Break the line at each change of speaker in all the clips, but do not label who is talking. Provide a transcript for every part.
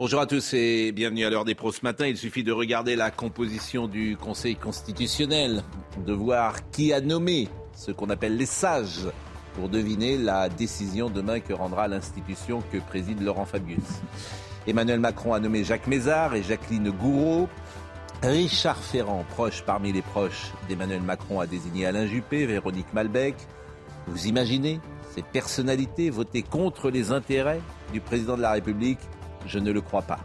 Bonjour à tous et bienvenue à l'heure des pros ce matin. Il suffit de regarder la composition du Conseil constitutionnel, de voir qui a nommé ce qu'on appelle les sages pour deviner la décision demain que rendra l'institution que préside Laurent Fabius. Emmanuel Macron a nommé Jacques Mézard et Jacqueline Gouraud. Richard Ferrand, proche parmi les proches d'Emmanuel Macron, a désigné Alain Juppé, Véronique Malbec. Vous imaginez ces personnalités voter contre les intérêts du président de la République Je ne le crois pas.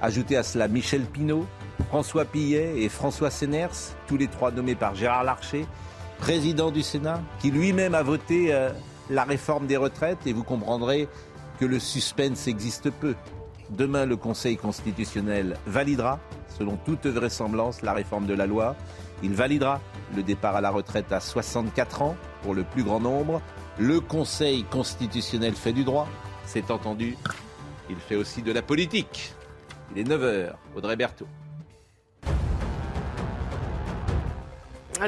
Ajoutez à cela Michel Pinault, François Pillet et François Séners, tous les trois nommés par Gérard Larcher, président du Sénat, qui lui-même a voté euh, la réforme des retraites, et vous comprendrez que le suspense existe peu. Demain, le Conseil constitutionnel validera, selon toute vraisemblance, la réforme de la loi. Il validera le départ à la retraite à 64 ans pour le plus grand nombre. Le Conseil constitutionnel fait du droit, c'est entendu. Il fait aussi de la politique. Il est 9h, Audrey Berthaud.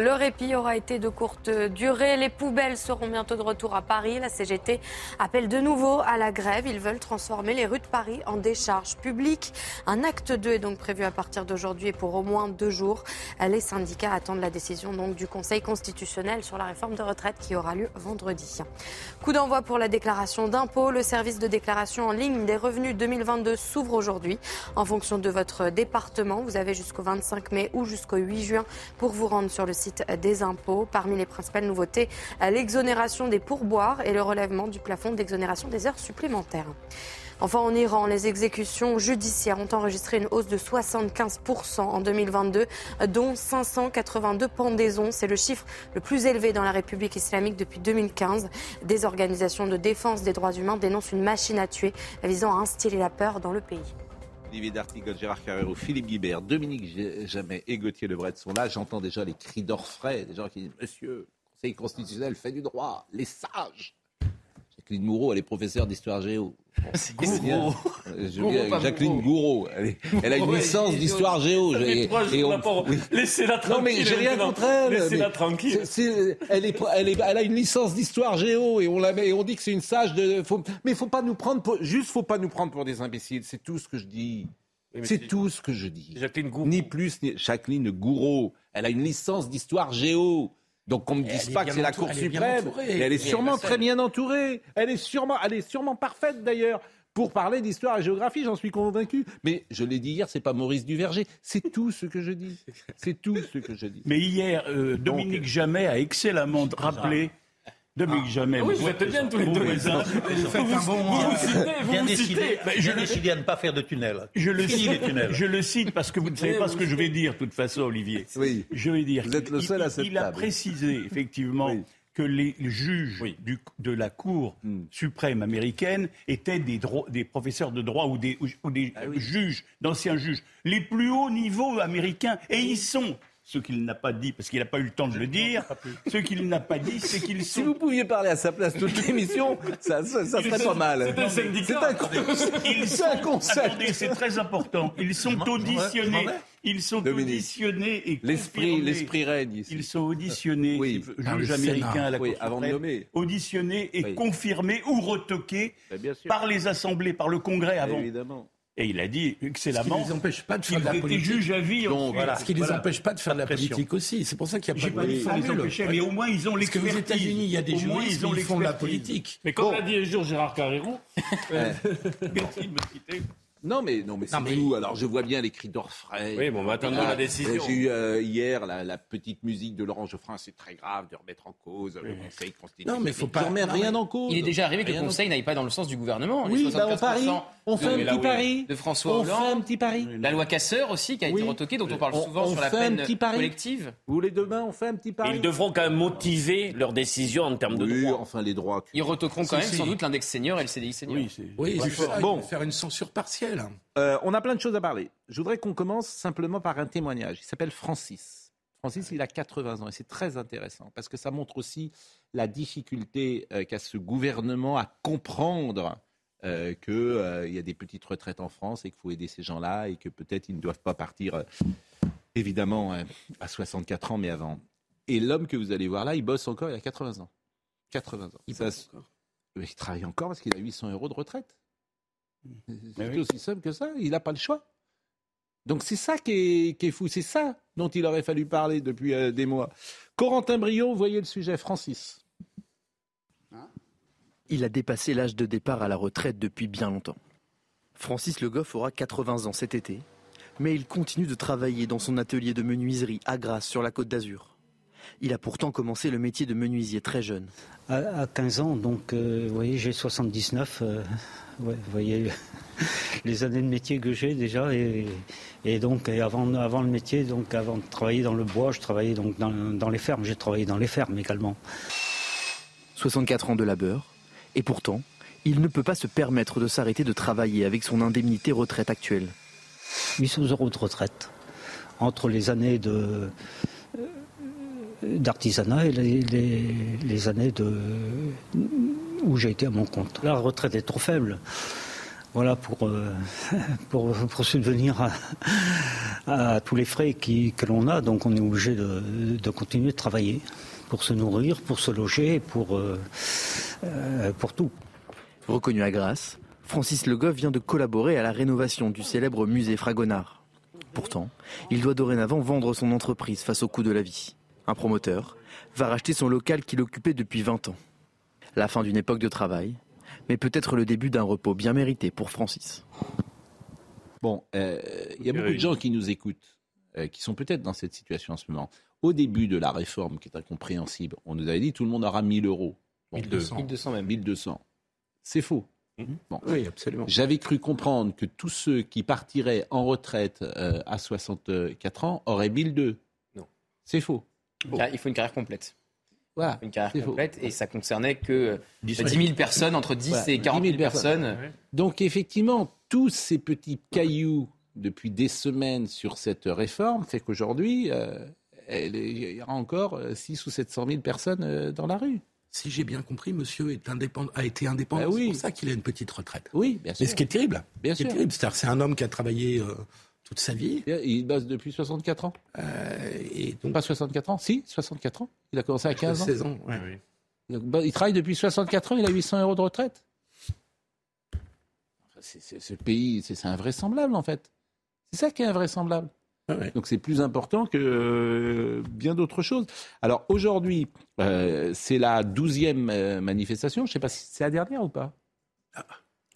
Le répit aura été de courte durée. Les poubelles seront bientôt de retour à Paris. La CGT appelle de nouveau à la grève. Ils veulent transformer les rues de Paris en décharges publiques. Un acte 2 est donc prévu à partir d'aujourd'hui et pour au moins deux jours. Les syndicats attendent la décision du Conseil constitutionnel sur la réforme de retraite qui aura lieu vendredi. Coup d'envoi pour la déclaration d'impôt. Le service de déclaration en ligne des revenus 2022 s'ouvre aujourd'hui. En fonction de votre département, vous avez jusqu'au 25 mai ou jusqu'au 8 juin pour vous rendre sur le site des impôts. Parmi les principales nouveautés, l'exonération des pourboires et le relèvement du plafond d'exonération des heures supplémentaires. Enfin, en Iran, les exécutions judiciaires ont enregistré une hausse de 75% en 2022, dont 582 pendaisons. C'est le chiffre le plus élevé dans la République islamique depuis 2015. Des organisations de défense des droits humains dénoncent une machine à tuer visant à instiller la peur dans le pays.
Olivier D'Artigol, Gérard Carrero, Philippe Guibert, Dominique Jamais et Gauthier Lebret sont là. J'entends déjà les cris d'orfraie, des gens qui disent Monsieur, Conseil constitutionnel fait du droit, les sages. Jacqueline Moureau, elle est professeure d'histoire géo.
Gouraud.
Euh, Jacqueline Gouraud, elle, elle, a une licence d'histoire géo.
Et, et on, oui. Laissez-la tranquille.
Non mais j'ai rien contre elle.
Laissez-la tranquille.
elle, est, elle, est, elle, a une licence d'histoire géo et on, la met, et on dit que c'est une sage de. Faut, mais faut pas nous prendre pour, juste faut pas nous prendre pour des imbéciles. C'est tout ce que je dis. C'est tout ce que je dis.
Jacqueline Gouraud.
Ni plus, ni Jacqueline Gouraud. Elle a une licence d'histoire géo. Donc qu'on ne me dise pas que c'est la Cour suprême. Elle est sûrement très bien entourée. Elle est sûrement, elle est sûrement parfaite d'ailleurs pour parler d'histoire et géographie, j'en suis convaincu. Mais je l'ai dit hier, c'est pas Maurice Duverger, c'est tout ce que je dis. C'est tout ce que je dis.
Mais hier, euh, Dominique Donc, Jamais a excellemment rappelé Dominique ah. Jamais.
Oui, vous êtes bien tous les deux. Vous,
faites un bon. Vous citez, vous bien décidé, je bien décidé à ne pas faire de tunnel.
Je le, cite, je le cite parce que vous ne savez pas ce que je vais dire, de toute façon, Olivier.
Oui.
Je vais dire.
Vous êtes le seul à cette
Il a précisé, effectivement. Oui que les juges oui. du, de la Cour mm. suprême américaine étaient des, des, professeurs de droit ou des, ou des ah oui. juges, d'anciens juges, les plus hauts niveaux américains. Et ils sont ce qu'il n'a pas dit, parce qu'il n'a pas eu le temps de le dire, ce qu'il n'a pas dit, c'est qu'ils sont...
Si vous pouviez parler à sa place toute l'émission, ça, ça, ça serait pas mal.
C'est un syndicat.
C'est un, concept. c'est très important. Ils sont auditionnés. Ils sont
Dominique.
auditionnés et
l'esprit, l'esprit règne ici.
Ils sont auditionnés,
oui.
juges américains à la
oui,
Cour
avant de nommer.
auditionnés et oui. confirmés ou retoqués par les assemblées, par le Congrès avant.
Évidemment.
Et il a dit excellemment.
Ce qui les empêche pas de faire de la politique.
juge à vie.
Donc, voilà. Ce qui ne les empêche pas de faire de la politique aussi. C'est pour ça qu'il n'y a pas,
pas de formule. Mais au moins, ils ont l'expertise.
Parce qu'aux États-Unis, il y a des juristes qui font de la politique.
Mais comme l'a dit le jour Gérard Carrero.
Merci de me citer.
Non, mais, non, mais c'est nous. Alors, je vois bien les cris d'orfraie.
Oui, bon, on va attendre la décision.
J'ai eu euh, hier la, petite musique de Laurent Geoffrin. C'est très grave de remettre en cause le Conseil constitutionnel.
Non, mais il faut pas.
remettre rien en cause.
Il est déjà arrivé que le Conseil n'aille pas dans le sens du gouvernement.
Oui, bah on parie. On fait un petit pari.
De François
Hollande. On fait un petit pari.
La loi Casseur aussi, qui a été retoquée, dont on parle souvent sur la peine collective.
Vous voulez demain, on fait un petit pari.
Ils devront quand même motiver leur décision en termes de droits.
enfin les droits.
Ils retoqueront quand même sans doute l'index senior et le CDI senior.
Oui, c'est bon. faire une censure partielle.
Euh, on a plein de choses à parler. Je voudrais qu'on commence simplement par un témoignage. Il s'appelle Francis. Francis, il a 80 ans et c'est très intéressant parce que ça montre aussi la difficulté euh, qu'a ce gouvernement à comprendre euh, qu'il y a des petites retraites en France et qu'il faut aider ces gens-là et que peut-être ils ne doivent pas partir, évidemment, à 64 ans, mais avant. Et l'homme que vous allez voir là, il bosse encore, il a 80 ans. 80 ans. Il, il travaille encore parce qu'il a 800 euros de retraite. C'est aussi simple que ça. Il n'a pas le choix. Donc c'est ça qui est, fou. C'est ça dont il aurait fallu parler depuis euh, des mois. Corentin Brio, voyez le sujet. Francis.
Il a dépassé l'âge de départ à la retraite depuis bien longtemps. Francis Le Goff aura 80 ans cet été, mais il continue de travailler dans son atelier de menuiserie à Grasse sur la côte d'Azur. Il a pourtant commencé le métier de menuisier très jeune.
À, 15 ans, donc, euh, vous voyez, j'ai 79. Euh, vous voyez les années de métier que j'ai déjà. Et, donc, avant, avant le métier, donc avant de travailler dans le bois, je travaillais donc dans, dans les fermes. J'ai travaillé dans les fermes également.
64 ans de labeur. Et pourtant, il ne peut pas se permettre de s'arrêter de travailler avec son indemnité retraite actuelle.
800 euros de retraite. Entre les années de, d'artisanat et les, années de, où j'ai été à mon compte. La retraite est trop faible. Voilà pour, euh, pour, pour, subvenir à, tous les frais qui, que l'on a. Donc on est obligé de, continuer de travailler pour se nourrir, pour se loger, pour, euh, euh, pour tout.
Reconnu à Grasse, Francis Le Goff vient de collaborer à la rénovation du célèbre musée Fragonard. Pourtant, il doit dorénavant vendre son entreprise face au coût de la vie un promoteur, va racheter son local qu'il occupait depuis 20 ans. La fin d'une époque de travail, mais peut-être le début d'un repos bien mérité pour Francis.
Bon, euh, il y a beaucoup de gens qui nous écoutent, euh, qui sont peut-être dans cette situation en ce moment. Au début de la réforme, qui est incompréhensible, on nous avait dit tout le monde aura 1000 euros.
1200. 1200 même.
1200. C'est faux.
Mhm. Oui, absolument.
J'avais cru comprendre que tous ceux qui partiraient en retraite euh, à 64 ans auraient 1002. Non. C'est faux.
Il faut une carrière complète. Voilà, une carrière complète et ça concernait que 10 000 personnes, entre 10 et 40 000, personnes.
Donc effectivement, tous ces petits cailloux depuis des semaines sur cette réforme fait qu'aujourd'hui, euh, il y aura encore 6 euh, ou 700 000 personnes euh, dans la rue.
Si j'ai bien compris, monsieur est indépendant, a été indépendant.
oui.
C'est pour ça qu'il a une petite retraite.
Oui, bien sûr.
Mais ce qui est terrible.
Bien sûr.
C'est un homme qui a travaillé toute sa vie.
Il bosse depuis 64 ans euh, et donc... Pas 64 ans Si, 64 ans. Il a commencé à 15 ans.
16 ans,
Il travaille depuis 64 ans, il a 800 euros de retraite. ce pays, c'est invraisemblable en fait. C'est ça qui est invraisemblable. Donc c'est plus important que euh, bien d'autres choses. Alors aujourd'hui, euh, c'est la douzième manifestation. Je ne sais pas si c'est la dernière ou pas.
Ah.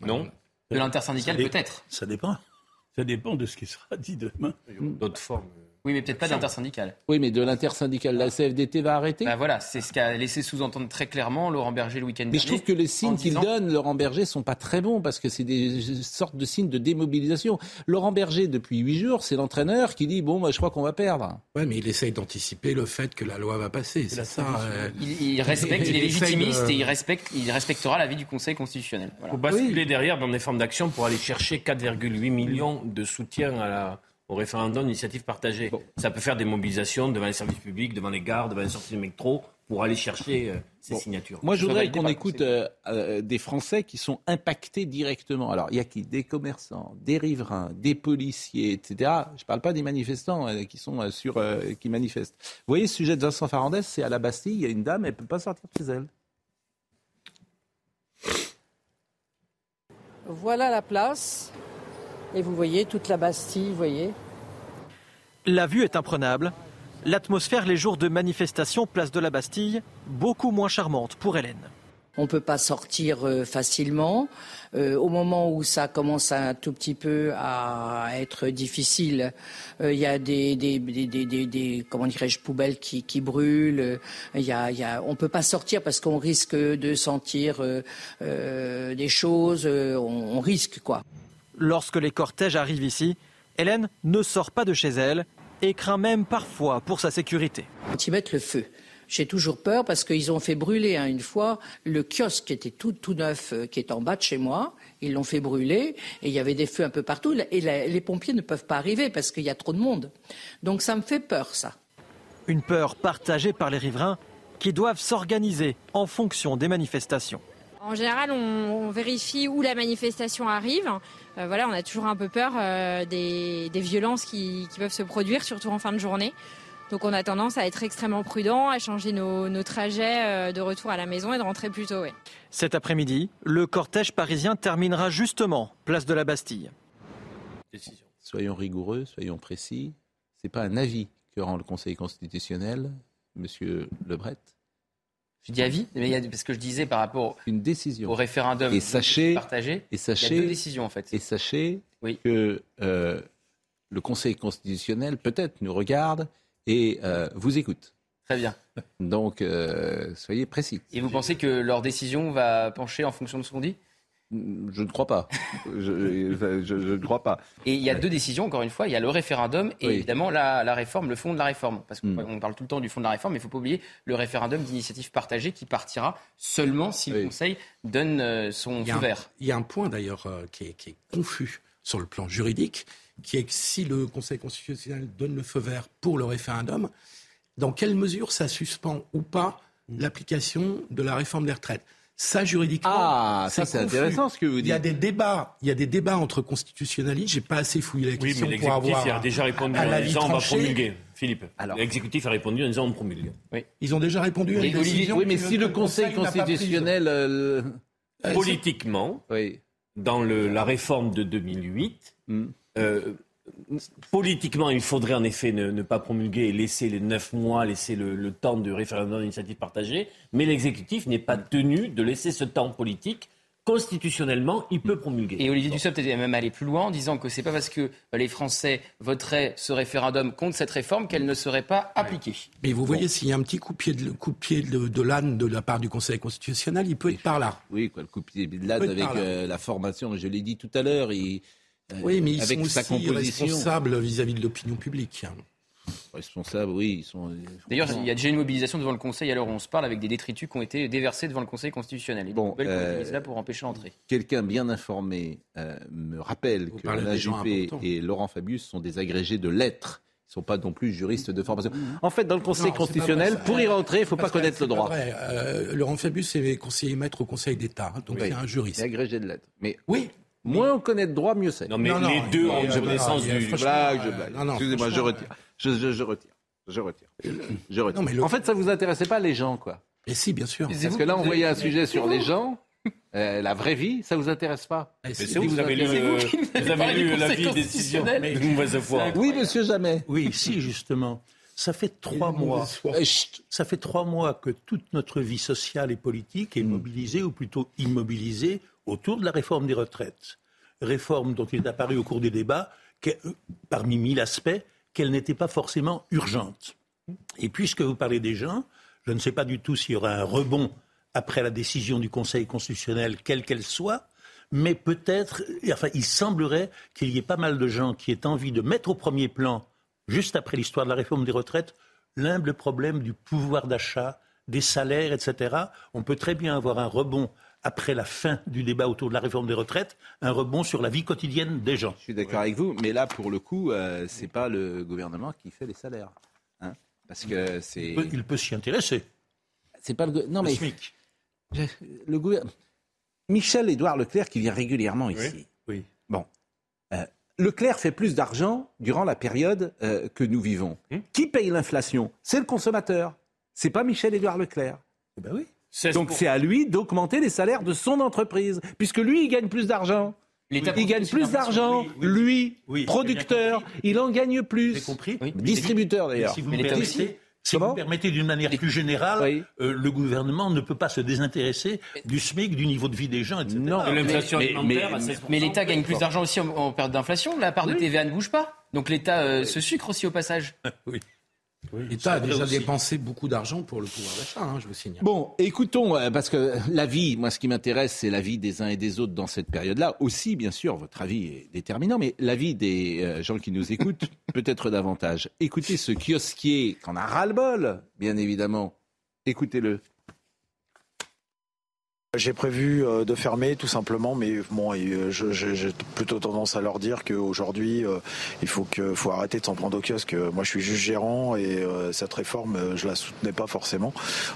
Non. De l'intersyndicale peut-être.
Ça dépend. Ça dépend de ce qui sera dit demain.
D'autres formes.
Oui, mais peut-être pas d'intersyndical.
Oui, mais de l'intersyndical, la CFDT va arrêter
bah Voilà, c'est ce qu'a laissé sous-entendre très clairement Laurent Berger le week-end dernier.
Mais je trouve que les signes qu'il donne, Laurent Berger, sont pas très bons parce que c'est des sortes de signes de démobilisation. Laurent Berger, depuis huit jours, c'est l'entraîneur qui dit bon, moi, je crois qu'on va perdre.
Oui, mais il essaye d'anticiper le fait que la loi va passer. C'est ça.
Euh, il, respecte, il est légitimiste et il, respecte, il respectera l'avis du Conseil constitutionnel.
Il faut basculer derrière dans des formes d'action pour aller chercher 4,8 millions de soutien à la au référendum d'initiative partagée. Ça peut faire des mobilisations devant les services publics, devant les gares, devant les sorties de métro pour aller chercher euh, ces signatures.
Moi, je voudrais qu'on écoute euh, euh, des Français qui sont impactés directement. Alors, il y a qui? Des commerçants, des riverains, des policiers, etc. Je ne parle pas des manifestants qui sont sur, qui manifestent. Vous voyez, ce sujet de Vincent Farandès, c'est à la Bastille. Il y a une dame, elle ne peut pas sortir de chez elle.
Voilà la place. Et vous voyez toute la Bastille, vous voyez.
La vue est imprenable. L'atmosphère les jours de manifestation place de la Bastille, beaucoup moins charmante pour Hélène.
on ne peut pas sortir euh, facilement. Euh, au moment où ça commence un tout petit peu à être difficile, euh, il y a des, des, des, des comment dirais-je poubelles qui, qui brûlent. Il y a, y a, on peut pas sortir parce qu'on risque de sentir euh, des choses. On, on risque quoi.
Lorsque les cortèges arrivent ici, Hélène ne sort pas de chez elle et craint même parfois pour sa sécurité.
Quand ils mettent le feu, j'ai toujours peur parce qu'ils ont fait brûler hein, une fois le kiosque qui était tout, tout neuf, euh, qui est en bas de chez moi. Ils l'ont fait brûler et il y avait des feux un peu partout. Et les pompiers ne peuvent pas arriver parce qu'il y a trop de monde. Donc ça me fait peur, ça.
Une peur partagée par les riverains qui doivent s'organiser en fonction des manifestations.
En général, on, vérifie où la manifestation arrive. Euh, voilà, on a toujours un peu peur euh, des, violences qui, peuvent se produire, surtout en fin de journée. Donc on a tendance à être extrêmement prudent, à changer nos, trajets euh, de retour à la maison et de rentrer plus tôt.
Cet après-midi, le cortège parisien terminera justement place de la Bastille.
Soyons rigoureux, soyons précis. Ce n'est pas un avis que rend le Conseil constitutionnel, Monsieur Lebret.
Je dis avis, mais parce que je disais par rapport
une décision.
au référendum
et sachez,
partagé,
et sachez, il
y a deux décisions en fait.
Et sachez que euh, le Conseil constitutionnel peut-être nous regarde et euh, vous écoute.
Très bien.
Donc, euh, soyez précis.
Et vous pensez que leur décision va pencher en fonction de ce qu'on dit?
Je ne crois pas. je, ne crois pas.
Et il y a deux décisions, encore une fois. Il y a le référendum et évidemment la, réforme, le fond de la réforme. Parce qu'on hmm. parle tout le temps du fond de la réforme, mais il ne faut pas oublier le référendum d'initiative partagée qui partira seulement si le Conseil donne euh, son feu vert.
Il y a un point d'ailleurs qui, est confus sur le plan juridique qui est que si le Conseil constitutionnel donne le feu vert pour le référendum, dans quelle mesure ça suspend ou pas l'application de la réforme des retraites? Ça juridiquement,
ah, ça c'est intéressant ce que vous dites.
Il y a des débats, il y a des débats entre constitutionnalistes. J'ai pas assez fouillé la question
oui, mais
pour avoir.
a déjà répondu en disant on va promulguer. Philippe, l'exécutif a répondu en disant on promulgue.
Oui. Ils ont déjà répondu à une décision.
Oui, mais si le Conseil, constitutionnel euh,
politiquement, dans le, la réforme de 2008, euh, politiquement, il faudrait en effet ne, pas promulguer et laisser les neuf mois, laisser le, temps du référendum d'initiative partagée, mais l'exécutif n'est pas tenu de laisser ce temps politique constitutionnellement, il peut promulguer.
Et Olivier Dussopt est même allé plus loin en disant que c'est pas parce que les Français voteraient ce référendum contre cette réforme qu'elle ne serait pas appliquée.
Mais vous voyez, s'il y a un petit coup de pied de, coup de, pied de, l'âne de la part du Conseil constitutionnel, il peut être par là.
Oui, quoi, le coup de pied de l'âne avec euh, la formation, je l'ai dit tout à l'heure, il
oui, mais ils avec sont aussi responsables vis-à-vis de l'opinion publique.
Responsables, oui.
Sont... D'ailleurs, il y a déjà une mobilisation devant le Conseil à l'heure où on se parle avec des détritus qui ont été déversés devant le Conseil constitutionnel. Et bon, euh, là pour empêcher l'entrée.
Quelqu'un bien informé euh, me rappelle que Alain Juppé et Laurent Fabius sont des agrégés de lettres. Ils ne sont pas non plus juristes de formation. En fait, dans le Conseil constitutionnel, pour y rentrer, il ne faut pas connaître le droit.
Laurent Fabius est conseiller maître au Conseil d'État, hein, donc c'est un juriste.
agrégé de lettres. Mais
oui,
Moins on connaît de droit, mieux c'est.
Non, mais les deux ont une connaissance du.
Je blague, je blague. Excusez-moi, je retire. Je, je, retire. Je retire. Je retire. En fait, ça vous intéressait pas les gens, quoi.
Et si, bien sûr.
Parce que là, on voyait un sujet sur les gens. Euh, la vraie vie, ça vous intéresse pas
Mais c'est vous, vous avez lu, vous avez lu la vie décisionnelle
Oui, monsieur Jamais.
Oui, si, justement. Ça fait trois mois. Ça fait trois mois que toute notre vie sociale et politique est mobilisée, ou plutôt immobilisée, autour de la réforme des retraites. Réforme dont il est apparu au cours des débats, parmi mille aspects, qu'elle n'était pas forcément urgente. Et puisque vous parlez des gens, je ne sais pas du tout s'il y aura un rebond après la décision du Conseil constitutionnel, quelle qu'elle soit, mais peut-être, enfin, il semblerait qu'il y ait pas mal de gens qui aient envie de mettre au premier plan, juste après l'histoire de la réforme des retraites, l'humble problème du pouvoir d'achat, des salaires, etc. On peut très bien avoir un rebond après la fin du débat autour de la réforme des retraites, un rebond sur la vie quotidienne des gens.
Je suis d'accord avec vous, mais là, pour le coup, euh, ce n'est pas le gouvernement qui fait les salaires. Hein, parce que c'est...
Il peut, s'y intéresser.
C'est pas le... Non, mais... Le gouvernement... Michel-Édouard Leclerc qui vient régulièrement ici.
Oui.
Bon. Euh, Leclerc fait plus d'argent durant la période euh, que nous vivons. Hmm. Qui paye l'inflation? C'est le consommateur. C'est pas Michel-Édouard Leclerc.
Eh ben oui.
Donc c'est à lui d'augmenter les salaires de son entreprise, puisque lui, il gagne plus d'argent. Il gagne plus d'argent, lui, producteur, il en gagne plus.
compris
Distributeur d'ailleurs.
Si vous Si vous permettez d'une manière plus générale, euh, le gouvernement ne peut pas se désintéresser du SMIC, du niveau de vie des gens, etc.
Non, mais, l'État gagne plus d'argent aussi en, période d'inflation. La part de TVA ne bouge pas. Donc l'État euh, se sucre aussi au passage.
oui.
L'État a déjà dépensé beaucoup d'argent pour le pouvoir d'achat, hein, je vous signale.
Bon, écoutons, euh, parce que la vie, moi ce qui m'intéresse, c'est la vie des uns et des autres dans cette période-là. Aussi, bien sûr, votre avis est déterminant, mais la vie des euh, gens qui nous écoutent, peut-être davantage. Écoutez ce kiosquier qu'on a ras-le-bol, bien évidemment. Écoutez-le.
J'ai prévu euh, de fermer tout simplement, mais bon, euh, j'ai plutôt tendance à leur dire qu'aujourd'hui, euh, il faut que faut arrêter de s'en prendre au kiosque. Moi, je suis juste gérant et cette réforme, je la soutenais pas forcément.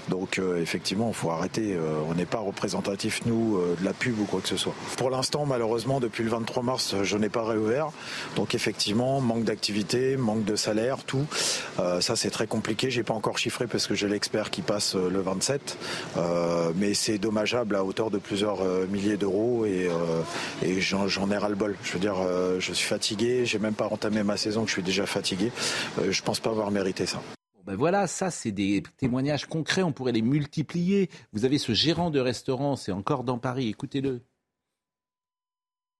Donc, effectivement, il faut arrêter. On n'est pas représentatif nous de la pub ou quoi que ce soit. Pour l'instant, malheureusement, depuis le 23 mars, je n'ai pas réouvert. Donc, effectivement, manque d'activité, manque de salaire, tout. ça, c'est très compliqué. J'ai pas encore chiffré parce que j'ai l'expert qui passe le 27, mais c'est dommageable à hauteur de plusieurs euh, milliers d'euros et, euh, j'en ai ras-le-bol. Je veux dire, euh, je suis fatigué, j'ai même pas entamé ma saison, que je suis déjà fatigué. je pense pas avoir mérité ça.
Ben voilà, ça c'est des témoignages concrets, on pourrait les multiplier. Vous avez ce gérant de restaurant, c'est encore dans Paris, écoutez-le.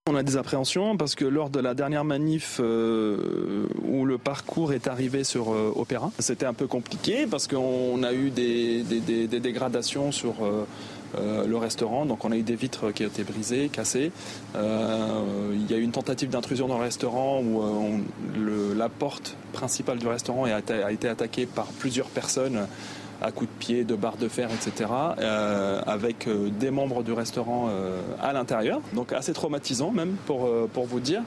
On a des appréhensions parce que lors de la dernière manif où le parcours est arrivé sur Opéra, c'était un peu compliqué parce qu'on a eu des, des dégradations sur euh, le restaurant. Donc on a eu des vitres qui ont été brisées, cassées. Euh, il y a eu une tentative d'intrusion dans le restaurant où euh, la porte principale du restaurant a, été attaquée par plusieurs personnes à coups de pied, de barres de fer, etc., avec des membres du restaurant à l'intérieur. Donc assez traumatisant même pour, pour vous dire.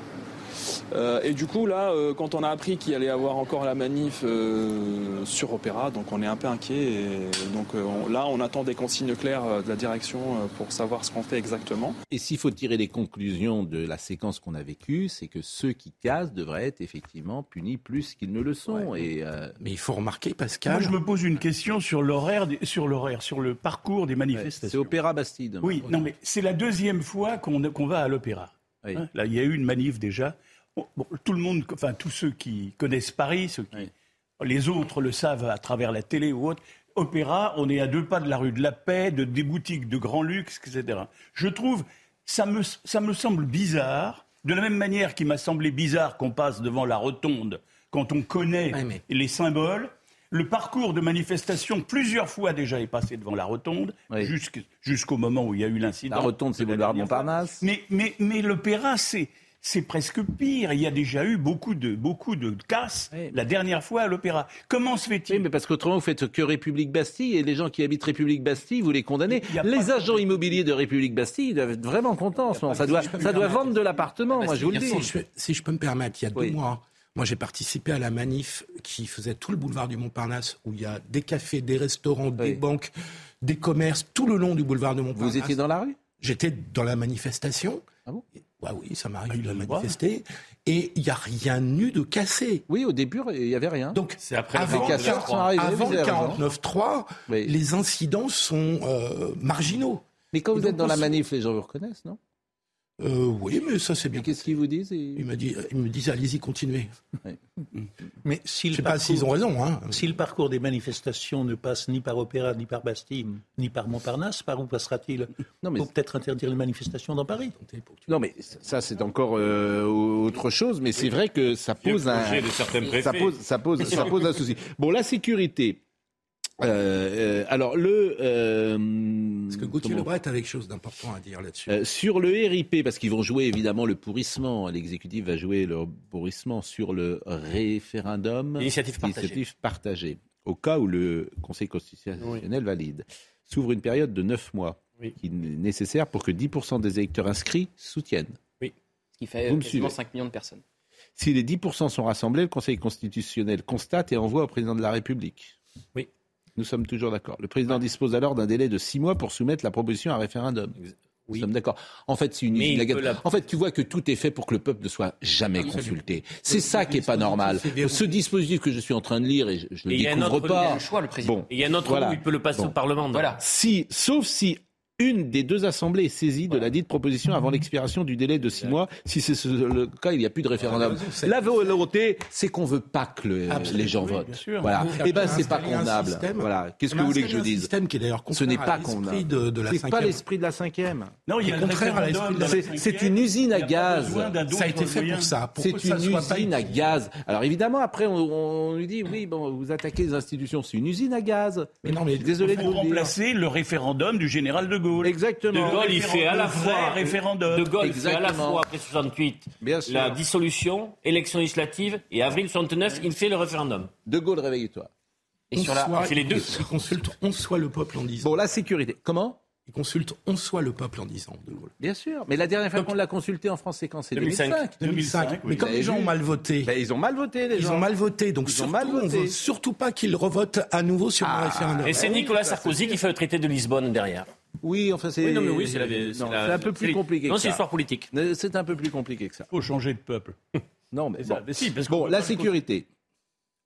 Euh, et du coup, là, euh, quand on a appris qu'il allait y avoir encore la manif euh, sur Opéra, donc on est un peu inquiet. Et donc là, on attend des consignes claires de la direction pour savoir ce qu'on fait exactement.
Et s'il faut tirer les conclusions de la séquence qu'on a vécue, c'est que ceux qui cassent devraient être effectivement punis plus qu'ils ne le sont. Et
Mais il faut remarquer, Pascal. Moi,
je me pose une question sur l'horaire, sur l'horaire, sur le parcours des manifestations.
c'est Opéra Bastide.
Oui, non, mais c'est la deuxième fois qu'on va à l'Opéra. Hein, là, il y a eu une manif déjà tout le monde, enfin tous ceux qui connaissent Paris, ceux qui, les autres le savent à travers la télé ou autre. Opéra, on est à deux pas de la rue de la Paix, de des boutiques de grand luxe, etc. Je trouve, ça me, ça me semble bizarre, de la même manière qu'il m'a semblé bizarre qu'on passe devant la rotonde quand on connaît les symboles. Le parcours de manifestation, plusieurs fois déjà, est passé devant la rotonde, jusqu'au moment où il y a eu l'incident.
La rotonde, c'est boulevard Montparnasse.
Mais, mais, mais l'opéra, c'est c'est presque pire. Il y a déjà eu beaucoup de, beaucoup de casses la dernière fois à l'Opéra. Comment se fait-il?
Oui, mais parce qu'autrement, vous faites que République Bastille et les gens qui habitent République Bastille, vous les condamnez. Les agents immobiliers de République Bastille doivent être vraiment contents en ce moment. Ça doit, ça doit vendre de l'appartement, moi je vous le dis.
Si je, peux me permettre, il y a deux mois, moi, j'ai participé à la manif qui faisait tout le boulevard du Montparnasse, où il y a des cafés, des restaurants, des banques, des commerces, tout le long du boulevard de Montparnasse.
Vous étiez dans la rue?
J'étais dans la manifestation. Ah bon? Bah oui, ça m'arrive de manifester. Et il n'y a rien eu de cassé.
Oui, au début, il n'y avait rien.
Donc, c'est après avant, avant le 49-3, les incidents sont euh, marginaux.
Mais quand vous êtes dans la manif, les gens vous reconnaissent, non?
Euh, oui, mais ça c'est bien.
Qu'est-ce qu'ils vous disent
Ils me disent, ils me disent allez-y, continuez.
mais si
je sais pas s'ils ont raison. Hein.
Si le parcours des manifestations ne passe ni par Opéra, ni par Bastille, ni par Montparnasse, par où passera-t-il Non, mais peut-être interdire les manifestations dans Paris?
Non, mais ça c'est encore euh, autre chose. Mais c'est vrai que ça pose un, ça pose, ça pose, ça pose un souci. Bon, la sécurité. Euh, euh, alors le. Euh,
parce que Gauthier Lebret a quelque chose d'important à dire là-dessus?
Euh, sur le RIP, parce qu'ils vont jouer évidemment le pourrissement, l'exécutif va jouer le pourrissement sur le référendum.
Initiative
partagée. Au cas où le Conseil constitutionnel valide, s'ouvre une période de 9 mois qui est nécessaire pour que 10% des électeurs inscrits soutiennent.
Oui, ce qui fait quasiment 5 millions de personnes.
Si les 10% sont rassemblés, le Conseil constitutionnel constate et envoie au président de la République.
Oui.
Nous sommes toujours d'accord. Le président dispose alors d'un délai de six mois pour soumettre la proposition à référendum. Nous sommes d'accord. En fait, c'est une En fait, tu vois que tout est fait pour que le peuple ne soit jamais consulté. C'est ça qui est pas normal. Ce dispositif que je suis en train de lire et je, ne le découvre pas.
Il y a un autre
Bon.
il y a un autre où il peut le passer au Parlement.
Voilà. Si, sauf si une des deux assemblées est saisie de la dite proposition avant l'expiration du délai de six mois. Si c'est le cas, il n'y a plus de référendum. La volonté, c'est qu'on veut pas que les gens votent. Voilà. Et eh ben, c'est pas convenable. Voilà. Qu'est-ce que vous voulez que je dise
système qui est d'ailleurs
Ce n'est pas convenable.
De, de
c'est pas l'esprit de la cinquième.
Non, il y a contraire à l'esprit de la cinquième.
C'est une usine à gaz.
Ça a été fait pour ça.
C'est une usine à gaz. Alors évidemment, après, on, lui dit oui, bon, vous attaquez les institutions. C'est une usine à gaz.
Mais non, mais désolé de vous remplacer le référendum du général de Gaulle.
Exactement.
De Gaulle, il fait à la fois
référendum.
De Gaulle, fait à la fois après 68 la dissolution, élection législative, et avril 69, il fait le référendum.
De Gaulle, réveille-toi.
Et sur la, les deux. Il consulte on soit le peuple en disant.
Bon, la sécurité. Comment?
Il consulte on soit le peuple en disant, De Gaulle.
Bien sûr. Mais la dernière fois qu'on l'a consulté en France, c'est quand C'est 2005.
2005. Mais comme les gens ont mal voté.
Ben, ils ont mal voté, les
gens. Ils ont mal voté. Donc, ils ont mal voté. on veut surtout pas qu'ils revotent à nouveau sur ah, le référendum.
Et c'est Nicolas Sarkozy qui fait le traité de Lisbonne derrière.
Oui, enfin c'est.
Oui, non, mais oui, c'est
un peu plus compliqué.
Non, c'est l'histoire politique.
C'est un peu plus compliqué que ça.
Il faut changer de peuple.
non, mais, bon. si, parce bon, la sécurité.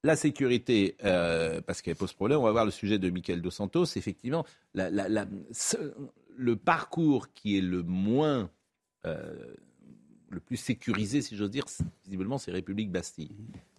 La sécurité, euh, parce qu'elle pose problème, on va voir le sujet de Michael Dos Santos. Effectivement, le parcours qui est le moins, euh, le plus sécurisé, si j'ose dire, visiblement, c'est République Bastille.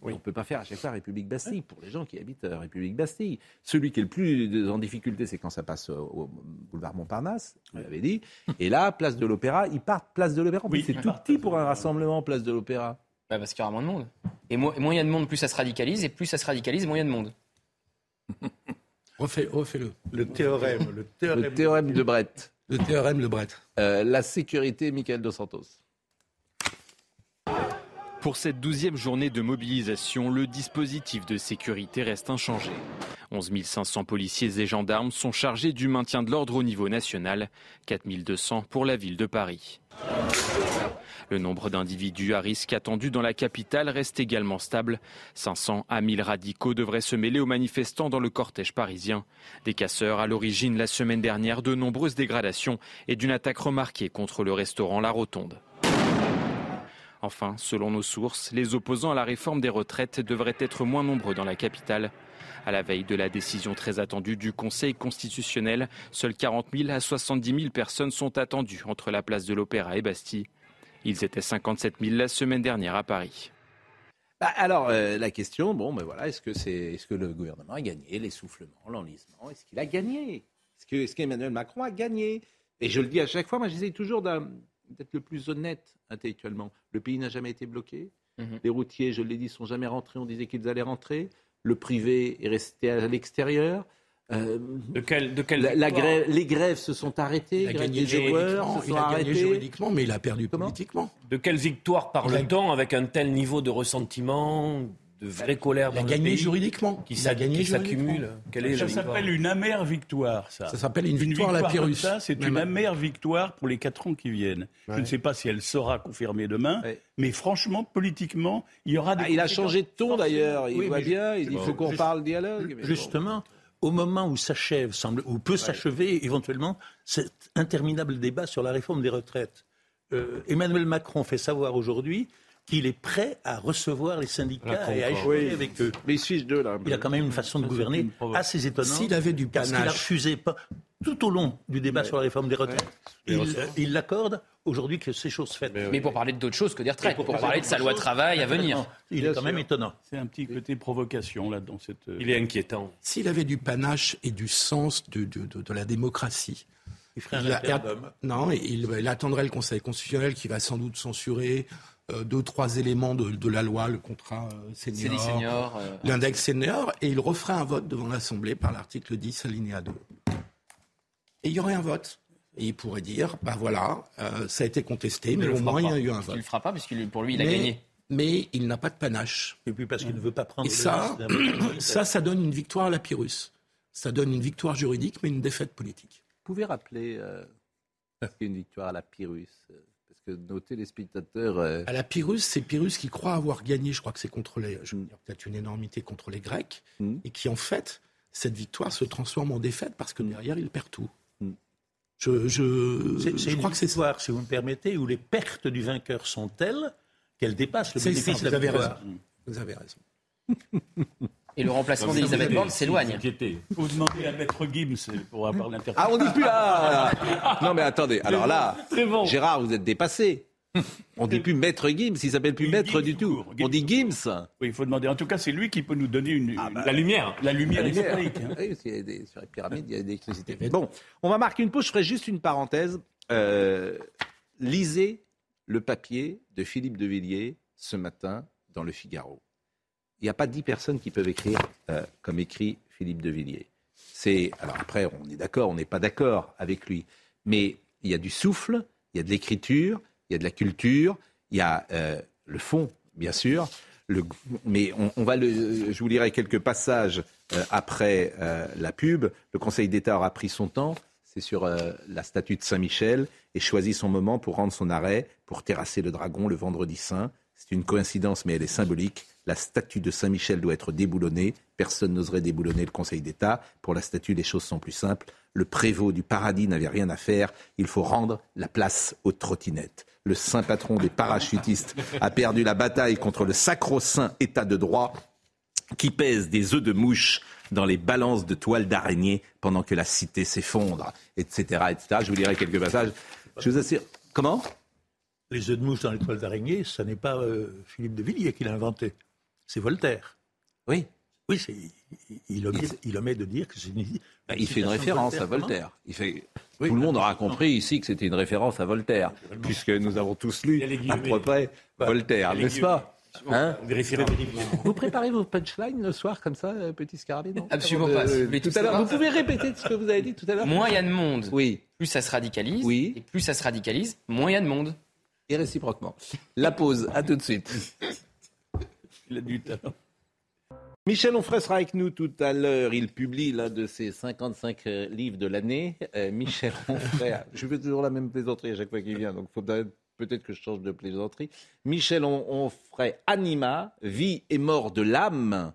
On ne peut pas faire à chaque fois République Bastille pour les gens qui habitent euh, République Bastille. Celui qui est le plus en difficulté, c'est quand ça passe au, boulevard Montparnasse, vous l'avez dit. Et là, place de l'Opéra, ils partent place de l'Opéra. Oui, c'est tout petit pour un rassemblement place de l'Opéra.
Bah, parce qu'il y aura moins de monde. Et moins il y a de monde, plus ça se radicalise. Et plus ça se radicalise, moins il y a de monde.
Refais, le
Le théorème. Le théorème, de Brett.
Le théorème de Brett.
Euh, la sécurité, Michael Dos Santos.
Pour cette douzième journée de mobilisation, le dispositif de sécurité reste inchangé. 11 500 policiers et gendarmes sont chargés du maintien de l'ordre au niveau national, 4 200 pour la ville de Paris. Le nombre d'individus à risque attendus dans la capitale reste également stable. 500 à 1000 radicaux devraient se mêler aux manifestants dans le cortège parisien. Des casseurs à l'origine la semaine dernière de nombreuses dégradations et d'une attaque remarquée contre le restaurant La Rotonde. Enfin, selon nos sources, les opposants à la réforme des retraites devraient être moins nombreux dans la capitale. À la veille de la décision très attendue du Conseil constitutionnel, seules 40 000 à 70 000 personnes sont attendues entre la place de l'Opéra et Bastille. Ils étaient 57 000 la semaine dernière à Paris.
Bah, alors, euh, la question, bon, ben voilà, est-ce que, est-ce que le gouvernement a gagné l'essoufflement, l'enlisement? Est-ce qu'il a gagné? Est-ce, que, est-ce qu'Emmanuel Macron a gagné? Et je le dis à chaque fois, moi j'essaie toujours d'être le plus honnête intellectuellement. Le pays n'a jamais été bloqué. Mhm. Les routiers, je l'ai dit, sont jamais rentrés. On disait qu'ils allaient rentrer. Le privé est resté à l'extérieur.
Euh, de quel, de
la, grève, les grèves se sont arrêtées,
il a gagné joueurs il a gagné juridiquement, mais il a perdu politiquement.
De quelle victoire parle-t-on avec un tel niveau de ressentiment, de vraie colère
Il a gagné juridiquement.
Qui, s'accumule.
Ça s'appelle une amère victoire, ça.
Ça s'appelle une, victoire, à la Pyrrhus.
c'est une amère victoire pour les quatre ans qui viennent. Je ne sais pas si elle sera confirmée demain, mais franchement, politiquement, il y aura des.
Ah, il a changé de ton d'ailleurs. Il voit bien. Il faut qu'on parle dialogue.
Justement au moment où s'achève, semble, ou peut s'achever éventuellement cet interminable débat sur la réforme des retraites. Euh, Emmanuel Macron fait savoir aujourd'hui qu'il est prêt à recevoir les syndicats et à échanger avec eux.
Mais deux, là.
Il a quand même une façon de gouverner assez étonnante.
S'il avait du
panache. Parce qu'il a refusé pas, tout au long du débat sur la réforme des retraites. Il l'accorde aujourd'hui que ces choses faites.
Mais, pour parler d'autre chose que des retraites, pour, parler de sa loi travail à venir.
Il est quand même étonnant.
C'est un petit côté provocation là dans cette.
Il est inquiétant.
S'il avait du panache et du sens de, de, de, la démocratie.
Il ferait un
il Non, il, il, attendrait le Conseil constitutionnel qui va sans doute censurer euh, deux, trois éléments de, de, la loi, le contrat euh, senior, euh, l'index senior, et il referait un vote devant l'Assemblée par l'article 10, alinéa 2. Et il y aurait un vote. Et il pourrait dire, ben voilà, euh, ça a été contesté, mais, au moins il y a eu un vote.
Il ne le fera pas, parce que pour lui, il a gagné.
Mais il n'a pas de panache.
Et puis parce qu'il ne veut pas prendre.
Et ça, ça, ça donne une victoire à la Pyrrhus. Ça donne une victoire juridique, mais une défaite politique.
Vous pouvez rappeler euh, une victoire à la Pyrrhus euh, que nos téléspectateurs. Euh,
à la Pyrrhus, c'est Pyrrhus qui croit avoir gagné, je crois que c'est contre les. Je veux dire, peut-être une énormité contre les Grecs, mm. et qui en fait, cette victoire se transforme en défaite parce que derrière, il perd tout.
Je, je, crois que c'est ça. si vous me permettez, où les pertes du vainqueur sont telles qu'elles dépassent le bénéfice de la
vous avez raison. Vous avez raison.
Et le remplacement d'Elisabeth Borne s'éloigne.
Vous demandez à Maître Gims pour avoir l'interprétation.
Ah, on dit plus là Non, mais attendez. Alors là, Gérard, vous êtes dépassé. On dit plus maître Gims, il s'appelle plus maître du tout. On dit Gims.
Oui, il faut demander. En tout cas, c'est lui qui peut nous donner une,
ah, bah, la lumière.
La lumière, historique.
Hein. Oui, il y a des, sur les pyramides, il y a l'électricité. Bon, on va marquer une pause. Je ferai juste une parenthèse. Euh, lisez le papier de Philippe de Villiers ce matin dans le Figaro. Il n'y a pas dix personnes qui peuvent écrire euh, comme écrit Philippe de Villiers. C'est alors après, on est d'accord, on n'est pas d'accord avec lui, mais il y a du souffle, il y a de l'écriture, il y a de la culture, il y a euh, le fond, bien sûr. Mais on, va le, je vous lirai quelques passages euh, après la pub. Le Conseil d'État aura pris son temps. C'est sur la statue de Saint-Michel et choisi son moment pour rendre son arrêt pour terrasser le dragon le vendredi saint. C'est une coïncidence, mais elle est symbolique. La statue de Saint-Michel doit être déboulonnée. Personne n'oserait déboulonner le Conseil d'État. Pour la statue, les choses sont plus simples. Le prévôt du paradis n'avait rien à faire. Il faut rendre la place aux trottinettes le saint patron des parachutistes, a perdu la bataille contre le sacro-saint état de droit qui pèse des œufs de mouche dans les balances de toiles d'araignée pendant que la cité s'effondre, etc.. Je vous lirai quelques passages. Je vous assure. Comment?
Les œufs de mouche dans les toiles d'araignée, ce n'est pas euh, Philippe de Villiers qui l'a inventé. C'est Voltaire.
Oui.
Oui, il, omet, il, omet, de dire que c'est une.
Bah, il fait une référence à Voltaire. Il fait, tout le monde aura compris ici que c'était une référence à Voltaire, puisque nous avons tous lu à peu près Voltaire, n'est-ce pas Hein vous préparez vos punchlines le soir comme ça, euh, petit scarabée non
Absolument pas.
tout à l'heure, vous pouvez répéter ce que vous avez dit tout à l'heure
Moins il y a de monde,
oui.
plus ça se radicalise.
Oui.
Et plus ça se radicalise, moins il y a de monde.
Et réciproquement. La pause, à tout de suite.
Il a du talent.
Michel Onfray sera avec nous tout à l'heure. Il publie l'un de ses 55 euh, livres de l'année. Euh, Michel Onfray, je fais toujours la même plaisanterie à chaque fois qu'il vient, donc faut peut-être que je change de plaisanterie. Michel Onfray, Anima, Vie et mort de l'âme,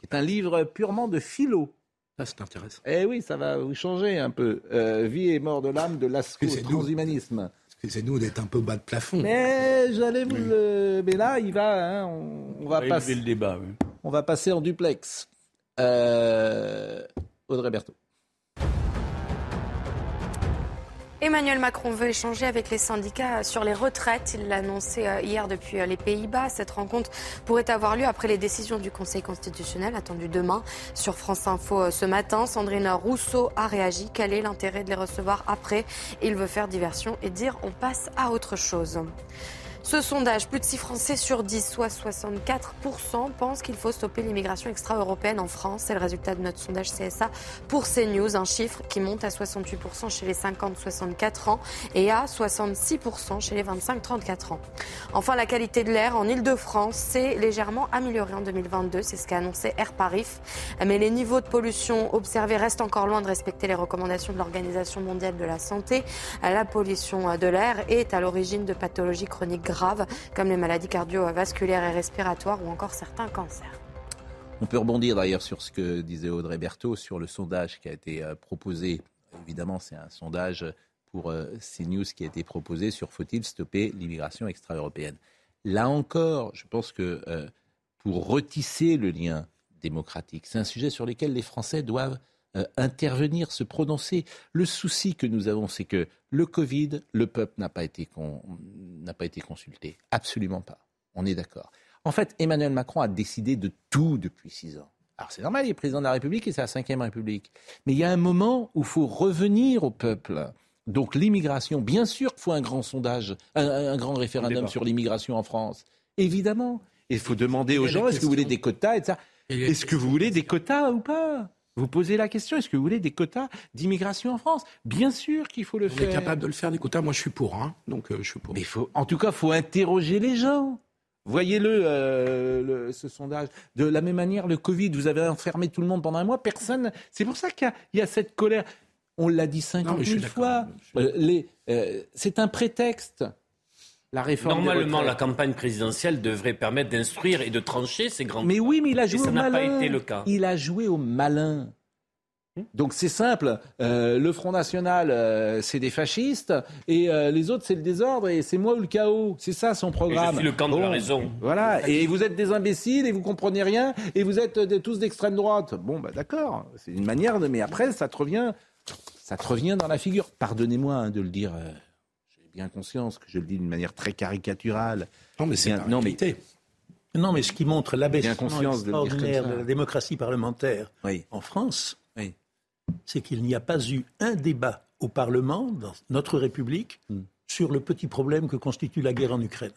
qui est un livre purement de philo.
Ça, c'est intéressant.
Eh oui, ça va vous changer un peu. Euh, vie et mort de l'âme de Lascaux, transhumanisme.
C'est nous d'être un peu bas de plafond.
Mais j'allais vous le... Mais là, il va. Hein, on, va passer
le débat. Oui.
On va passer en duplex. Euh, Audrey Berthaud.
Emmanuel Macron veut échanger avec les syndicats sur les retraites. Il l'a annoncé euh, hier depuis euh, les Pays-Bas. Cette rencontre pourrait avoir lieu après les décisions du Conseil constitutionnel attendues demain. Sur France Info ce matin, Sandrine Rousseau a réagi. Quel est l'intérêt de les recevoir après? Il veut faire diversion et dire on passe à autre chose. Ce sondage, plus de 6 Français sur 10, soit 64%, pensent qu'il faut stopper l'immigration extra-européenne en France. C'est le résultat de notre sondage CSA pour CNews, un chiffre qui monte à 68% chez les 50-64 ans et à 66% chez les 25-34 ans. Enfin, la qualité de l'air en Ile-de-France s'est légèrement améliorée en 2022, c'est ce qu'a annoncé Air Paris. Mais les niveaux de pollution observés restent encore loin de respecter les recommandations de l'Organisation mondiale de la santé. La pollution de l'air est à l'origine de pathologies chroniques graves comme les maladies cardiovasculaires et respiratoires ou encore certains cancers.
On peut rebondir d'ailleurs sur ce que disait Audrey Berthaud sur le sondage qui a été euh, proposé. Évidemment, c'est un sondage pour euh, CNews qui a été proposé sur faut-il stopper l'immigration extra-européenne. Là encore, je pense que euh, pour retisser le lien démocratique, c'est un sujet sur lequel les Français doivent intervenir, se prononcer. Le souci que nous avons, c'est que le Covid, le peuple n'a pas, été pas été consulté. Absolument pas. On est d'accord. En fait, Emmanuel Macron a décidé de tout depuis six ans. Alors c'est normal, il est président de la République et c'est la cinquième République. Mais il y a un moment où il faut revenir au peuple. Donc l'immigration, bien sûr qu'il faut un grand sondage, un, grand référendum sur l'immigration en France. Évidemment. Il faut demander aux gens, est-ce que vous voulez des quotas et ça Est-ce que vous voulez des quotas ou pas? Vous posez la question, est-ce que vous voulez des quotas d'immigration en France? Bien sûr qu'il faut le faire.
On est capable de le faire, des quotas. Moi, je suis pour. Hein. Donc, euh, je suis pour.
Mais faut, en tout cas, il faut interroger les gens. Voyez-le, euh, ce sondage. De la même manière, le Covid, vous avez enfermé tout le monde pendant un mois, personne. C'est pour ça qu'il y, a cette colère. On l'a dit 50 000 fois. Euh, c'est un prétexte.
La réforme Normalement, la campagne présidentielle devrait permettre d'instruire et de trancher ces grands.
Mais oui, mais il a joué au
ça
malin.
n'a pas été le cas.
Il a joué au malin. Donc c'est simple, euh, le Front National, euh, c'est des fascistes, et euh, les autres, c'est le désordre, et c'est moi ou le chaos. C'est ça son programme.
Et je le camp de la raison.
Voilà, et vous êtes des imbéciles, et vous comprenez rien, et vous êtes tous d'extrême droite. Bon, bah d'accord, c'est une manière de... Mais après, ça te revient, ça te revient dans la figure. Pardonnez-moi hein, de le dire, bien conscience que je le dis d'une manière très caricaturale.
Non, mais c'est
non,
mais...
Non, mais ce qui montre l'abaissement extraordinaire de, de, la démocratie parlementaire
oui.
en France, c'est qu'il n'y a pas eu un débat au Parlement, dans notre République, hmm. sur le petit problème que constitue la guerre en Ukraine.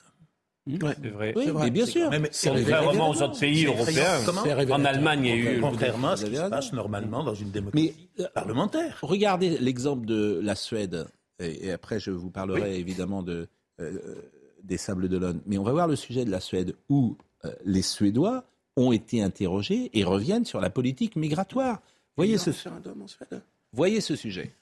Hmm. C'est vrai.
Oui, mais bien sûr.
C'est contrairement aux autres pays européens. En Allemagne, il y a eu.
Contrairement à ce qui se passe normalement dans une démocratie mais, euh, parlementaire.
Regardez l'exemple de la Suède. Et, après, je vous parlerai évidemment de, euh, des Sables d'Olonne. Mais on va voir le sujet de la Suède où euh, les Suédois ont été interrogés et reviennent sur la politique migratoire. Voyez ce, voyez ce sujet.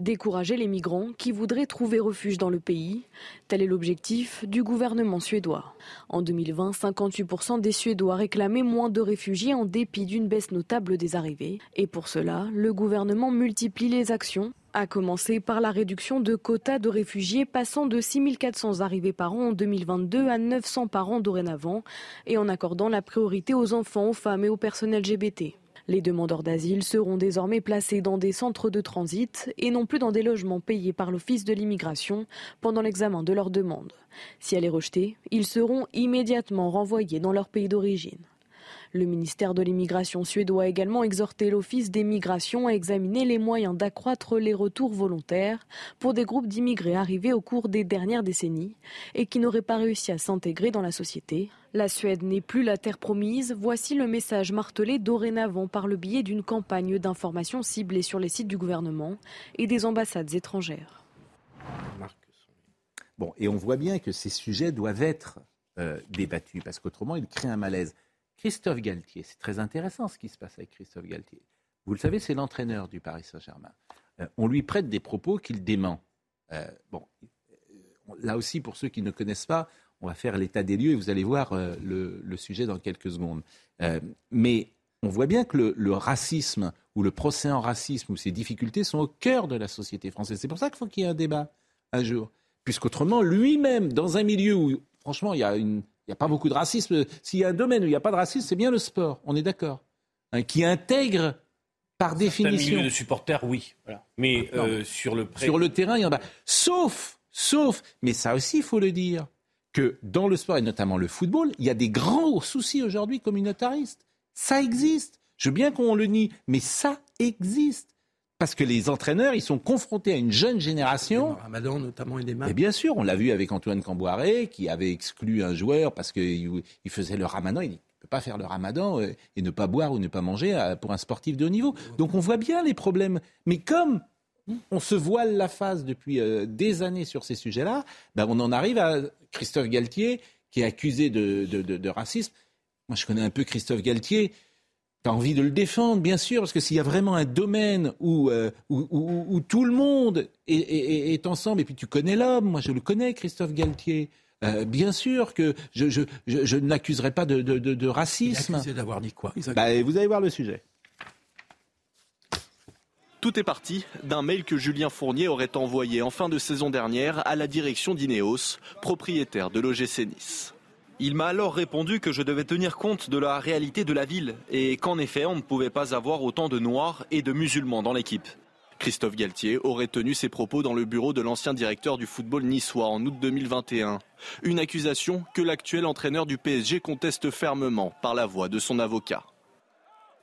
Décourager les migrants qui voudraient trouver refuge dans le pays, tel est l'objectif du gouvernement suédois. En 2020, 58% des Suédois réclamaient moins de réfugiés en dépit d'une baisse notable des arrivées. Et pour cela, le gouvernement multiplie les actions à commencer par la réduction de quotas de réfugiés passant de 6400 arrivées par an en 2022 à 900 par an dorénavant et en accordant la priorité aux enfants, aux femmes et au personnel LGBT. Les demandeurs d'asile seront désormais placés dans des centres de transit et non plus dans des logements payés par l'Office de l'immigration pendant l'examen de leur demande. Si elle est rejetée, ils seront immédiatement renvoyés dans leur pays d'origine. Le ministère de l'immigration suédois a également exhorté l'Office des migrations à examiner les moyens d'accroître les retours volontaires pour des groupes d'immigrés arrivés au cours des dernières décennies et qui n'auraient pas réussi à s'intégrer dans la société. La Suède n'est plus la terre promise. Voici le message martelé dorénavant par le biais d'une campagne d'information ciblée sur les sites du gouvernement et des ambassades étrangères.
Bon, et on voit bien que ces sujets doivent être euh, débattus parce qu'autrement, ils créent un malaise. Christophe Galtier, c'est très intéressant ce qui se passe avec Christophe Galtier. Vous le savez, c'est l'entraîneur du Paris Saint-Germain. Euh, on lui prête des propos qu'il dément. Euh, bon, euh, là aussi, pour ceux qui ne connaissent pas, on va faire l'état des lieux et vous allez voir le, sujet dans quelques secondes. mais on voit bien que le, le, racisme ou le procès en racisme ou ses difficultés sont au cœur de la société française. C'est pour ça qu'il faut qu'il y ait un débat un jour. Puisqu'autrement, lui-même, dans un milieu où, franchement, il y a une il n'y a pas beaucoup de racisme. S'il y a un domaine où il n'y a pas de racisme, c'est bien le sport. On est d'accord. Hein, qui intègre par définition.
milieu de supporters, oui. Mais euh, sur le
sur le terrain, il y en a. Sauf, sauf, mais ça aussi, il faut le dire, que dans le sport et notamment le football, il y a des grands soucis aujourd'hui communautaristes. Ça existe. Je veux bien qu'on le nie, mais ça existe parce que les entraîneurs, ils sont confrontés à une jeune génération.
Ramadan notamment et des
Et bien sûr, on l'a vu avec Antoine Camboiré, qui avait exclu un joueur parce qu'il faisait le Ramadan. Il ne peut pas faire le Ramadan euh, et ne pas boire ou ne pas manger euh, pour un sportif de haut niveau. Donc on voit bien les problèmes. Mais comme on se voile la face depuis euh, des années sur ces sujets-là, ben on en arrive à Christophe Galtier, qui est accusé de, de racisme. Moi, je connais un peu Christophe Galtier tu as envie de le défendre, bien sûr, parce que s'il y a vraiment un domaine où, euh, où, tout le monde est, ensemble, et puis tu connais l'homme, moi je le connais, Christophe Galtier. Euh, bien sûr que je, je, je, ne l'accuserai pas de, de, de, racisme.
D'avoir dit quoi
bah, Vous allez voir le sujet.
Tout est parti d'un mail que Julien Fournier aurait envoyé en fin de saison dernière à la direction d'Ineos, propriétaire de l'OGC Nice. Il m'a alors répondu que je devais tenir compte de la réalité de la ville et qu'en effet on ne pouvait pas avoir autant de noirs et de musulmans dans l'équipe. Christophe Galtier aurait tenu ses propos dans le bureau de l'ancien directeur du football niçois en août 2021. Une accusation que l'actuel entraîneur du PSG conteste fermement par la voix de son avocat.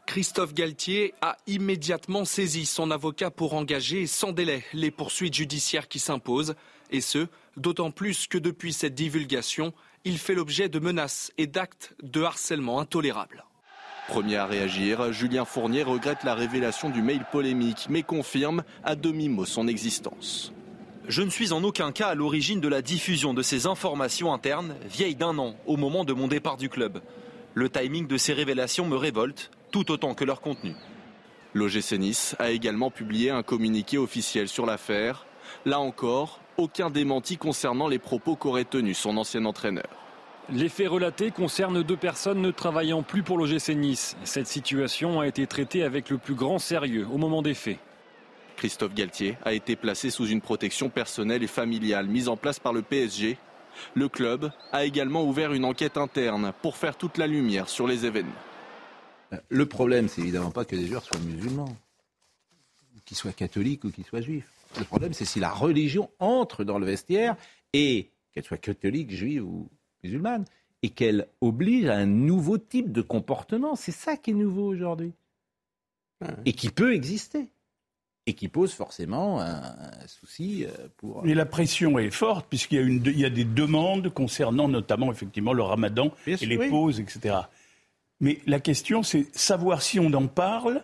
Christophe Galtier a immédiatement saisi son avocat pour engager sans délai les poursuites judiciaires qui s'imposent, et ce, d'autant plus que depuis cette divulgation, il fait l'objet de menaces et d'actes de harcèlement intolérables. Premier à réagir, Julien Fournier regrette la révélation du mail polémique, mais confirme à demi-mot son existence. Je ne suis en aucun cas à l'origine de la diffusion de ces informations internes, vieilles d'un an, au moment de mon départ du club. Le timing de ces révélations me révolte, tout autant que leur contenu. L'OGC Nice a également publié un communiqué officiel sur l'affaire. Là encore, aucun démenti concernant les propos qu'aurait tenus son ancien entraîneur.
Les faits relatés concernent deux personnes ne travaillant plus pour l'OGC Nice. Cette situation a été traitée avec le plus grand sérieux au moment des faits.
Christophe Galtier a été placé sous une protection personnelle et familiale mise en place par le PSG. Le club a également ouvert une enquête interne pour faire toute la lumière sur les événements.
Le problème, c'est évidemment pas que les joueurs soient musulmans, qu'ils soient catholiques ou qu'ils soient juifs. Le problème, c'est si la religion entre dans le vestiaire et qu'elle soit catholique, juive ou musulmane, et qu'elle oblige à un nouveau type de comportement. C'est ça qui est nouveau aujourd'hui. Et qui peut exister. Et qui pose forcément un, souci euh, pour.
Mais la pression est forte, puisqu'il y, a une, il y a des demandes concernant notamment effectivement le ramadan et les pauses, etc. Mais la question, c'est savoir si on en parle.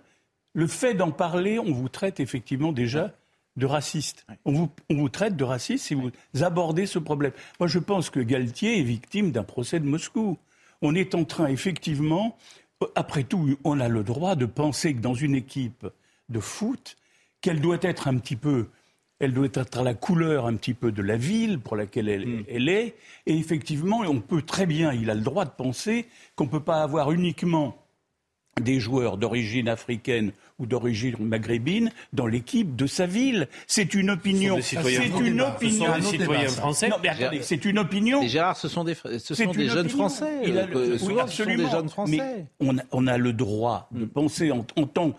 Le fait d'en parler, on vous traite effectivement déjà de raciste. On vous, traite de raciste si vous abordez ce problème. Moi, je pense que Galtier est victime d'un procès de Moscou. On est en train, effectivement, après tout, on a le droit de penser que dans une équipe de foot, qu'elle doit être un petit peu, elle doit être à la couleur un petit peu de la ville pour laquelle elle, hmm. elle est. Et effectivement, on peut très bien, il a le droit de penser qu'on ne peut pas avoir uniquement des joueurs d'origine africaine ou d'origine maghrébine dans l'équipe de sa ville. C'est une opinion. C'est une opinion.
Ce sont des citoyens français.
Non, mais attendez, c'est une opinion.
Mais Gérard, ce sont des, ce sont des jeunes Français. Il a le, souvent, ce sont des jeunes Français.
Mais on a, on a le droit de penser en, en tant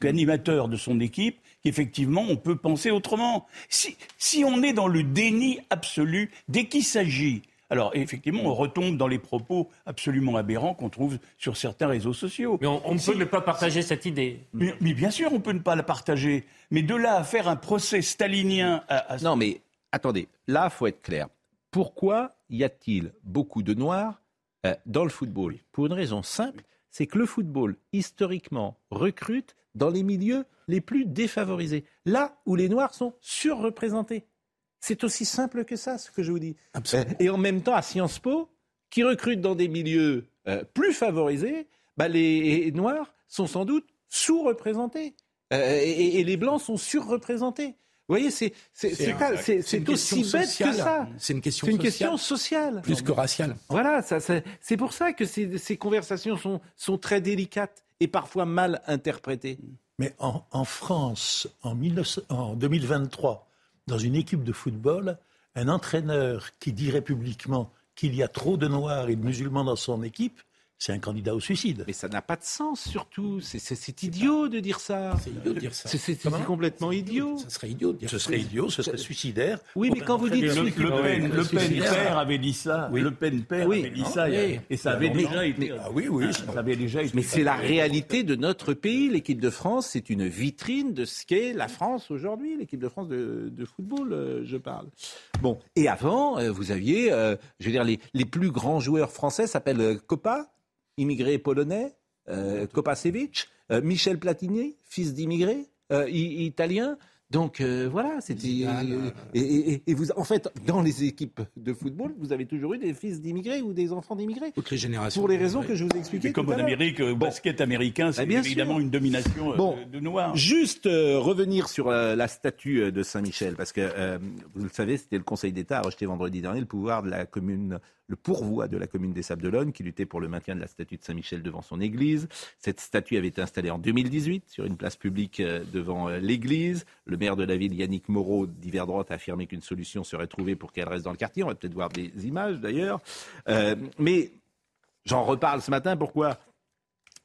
qu'animateur de son équipe qu'effectivement on peut penser autrement. Si, si on est dans le déni absolu, dès qu'il s'agit alors effectivement, on retombe dans les propos absolument aberrants qu'on trouve sur certains réseaux sociaux.
Mais on, peut ne pas partager cette idée.
Mais, bien sûr, on peut ne pas la partager. Mais de là à faire un procès stalinien à...
Non, mais attendez, là, il faut être clair. Pourquoi y a-t-il beaucoup de Noirs euh, dans le football? Pour une raison simple, c'est que le football, historiquement, recrute dans les milieux les plus défavorisés, là où les Noirs sont surreprésentés. C'est aussi simple que ça, ce que je vous dis. Et en même temps, à Sciences Po, qui recrute dans des milieux euh, plus favorisés, bah, les Noirs sont sans doute sous-représentés. Euh, et, les Blancs sont surreprésentés. Vous voyez, c'est aussi bête que ça.
C'est une question,
une question sociale.
Plus que raciale.
Voilà, c'est pour ça que ces, conversations sont, sont, très délicates et parfois mal interprétées.
Mais en, en France, en, en 2023, dans une équipe de football, un entraîneur qui dirait publiquement qu'il y a trop de noirs et de musulmans dans son équipe, c'est un candidat au suicide.
Mais ça n'a pas de sens, surtout. C'est idiot de dire ça.
C'est idiot de dire ça.
C'est complètement idiot.
Ça serait idiot de dire
Ce serait idiot, ce serait suicidaire.
Oui, mais quand vous dites...
Le, le, Pen, le Pen père avait dit ça. Le Pen père avait dit ça. Et ça avait déjà été...
Ah oui, oui.
Ça avait déjà été...
Mais c'est la réalité de notre pays. L'équipe de France, c'est une vitrine de ce qu'est la France aujourd'hui. L'équipe de France de, football, euh, je parle. Bon, et avant, euh, vous aviez, euh, je veux dire, les, les plus grands joueurs français s'appellent Copa immigré polonais, euh, Kopacevic, euh, Michel Platini, fils d'immigrés euh, italiens. Donc euh, voilà, c'était et, et, vous en fait dans les équipes de football, vous avez toujours eu des fils d'immigrés ou des enfants d'immigrés.
Toutes les générations.
Pour les raisons que je vous ai expliquées.
Comme en Amérique, le basket américain, c'est bah, évidemment une domination de noirs.
Juste revenir sur la statue de Saint-Michel, parce que vous le savez, c'était le Conseil d'État a rejeté vendredi dernier le pouvoir de la commune le pourvoi de la commune des Sables d'Olonne qui luttait pour le maintien de la statue de Saint-Michel devant son église. Cette statue avait été installée en 2018 sur une place publique euh, devant euh, l'église. Le maire de la ville, Yannick Moreau, d'hiver droite, a affirmé qu'une solution serait trouvée pour qu'elle reste dans le quartier. On va peut-être voir des images d'ailleurs. Euh, mais j'en reparle ce matin. Pourquoi?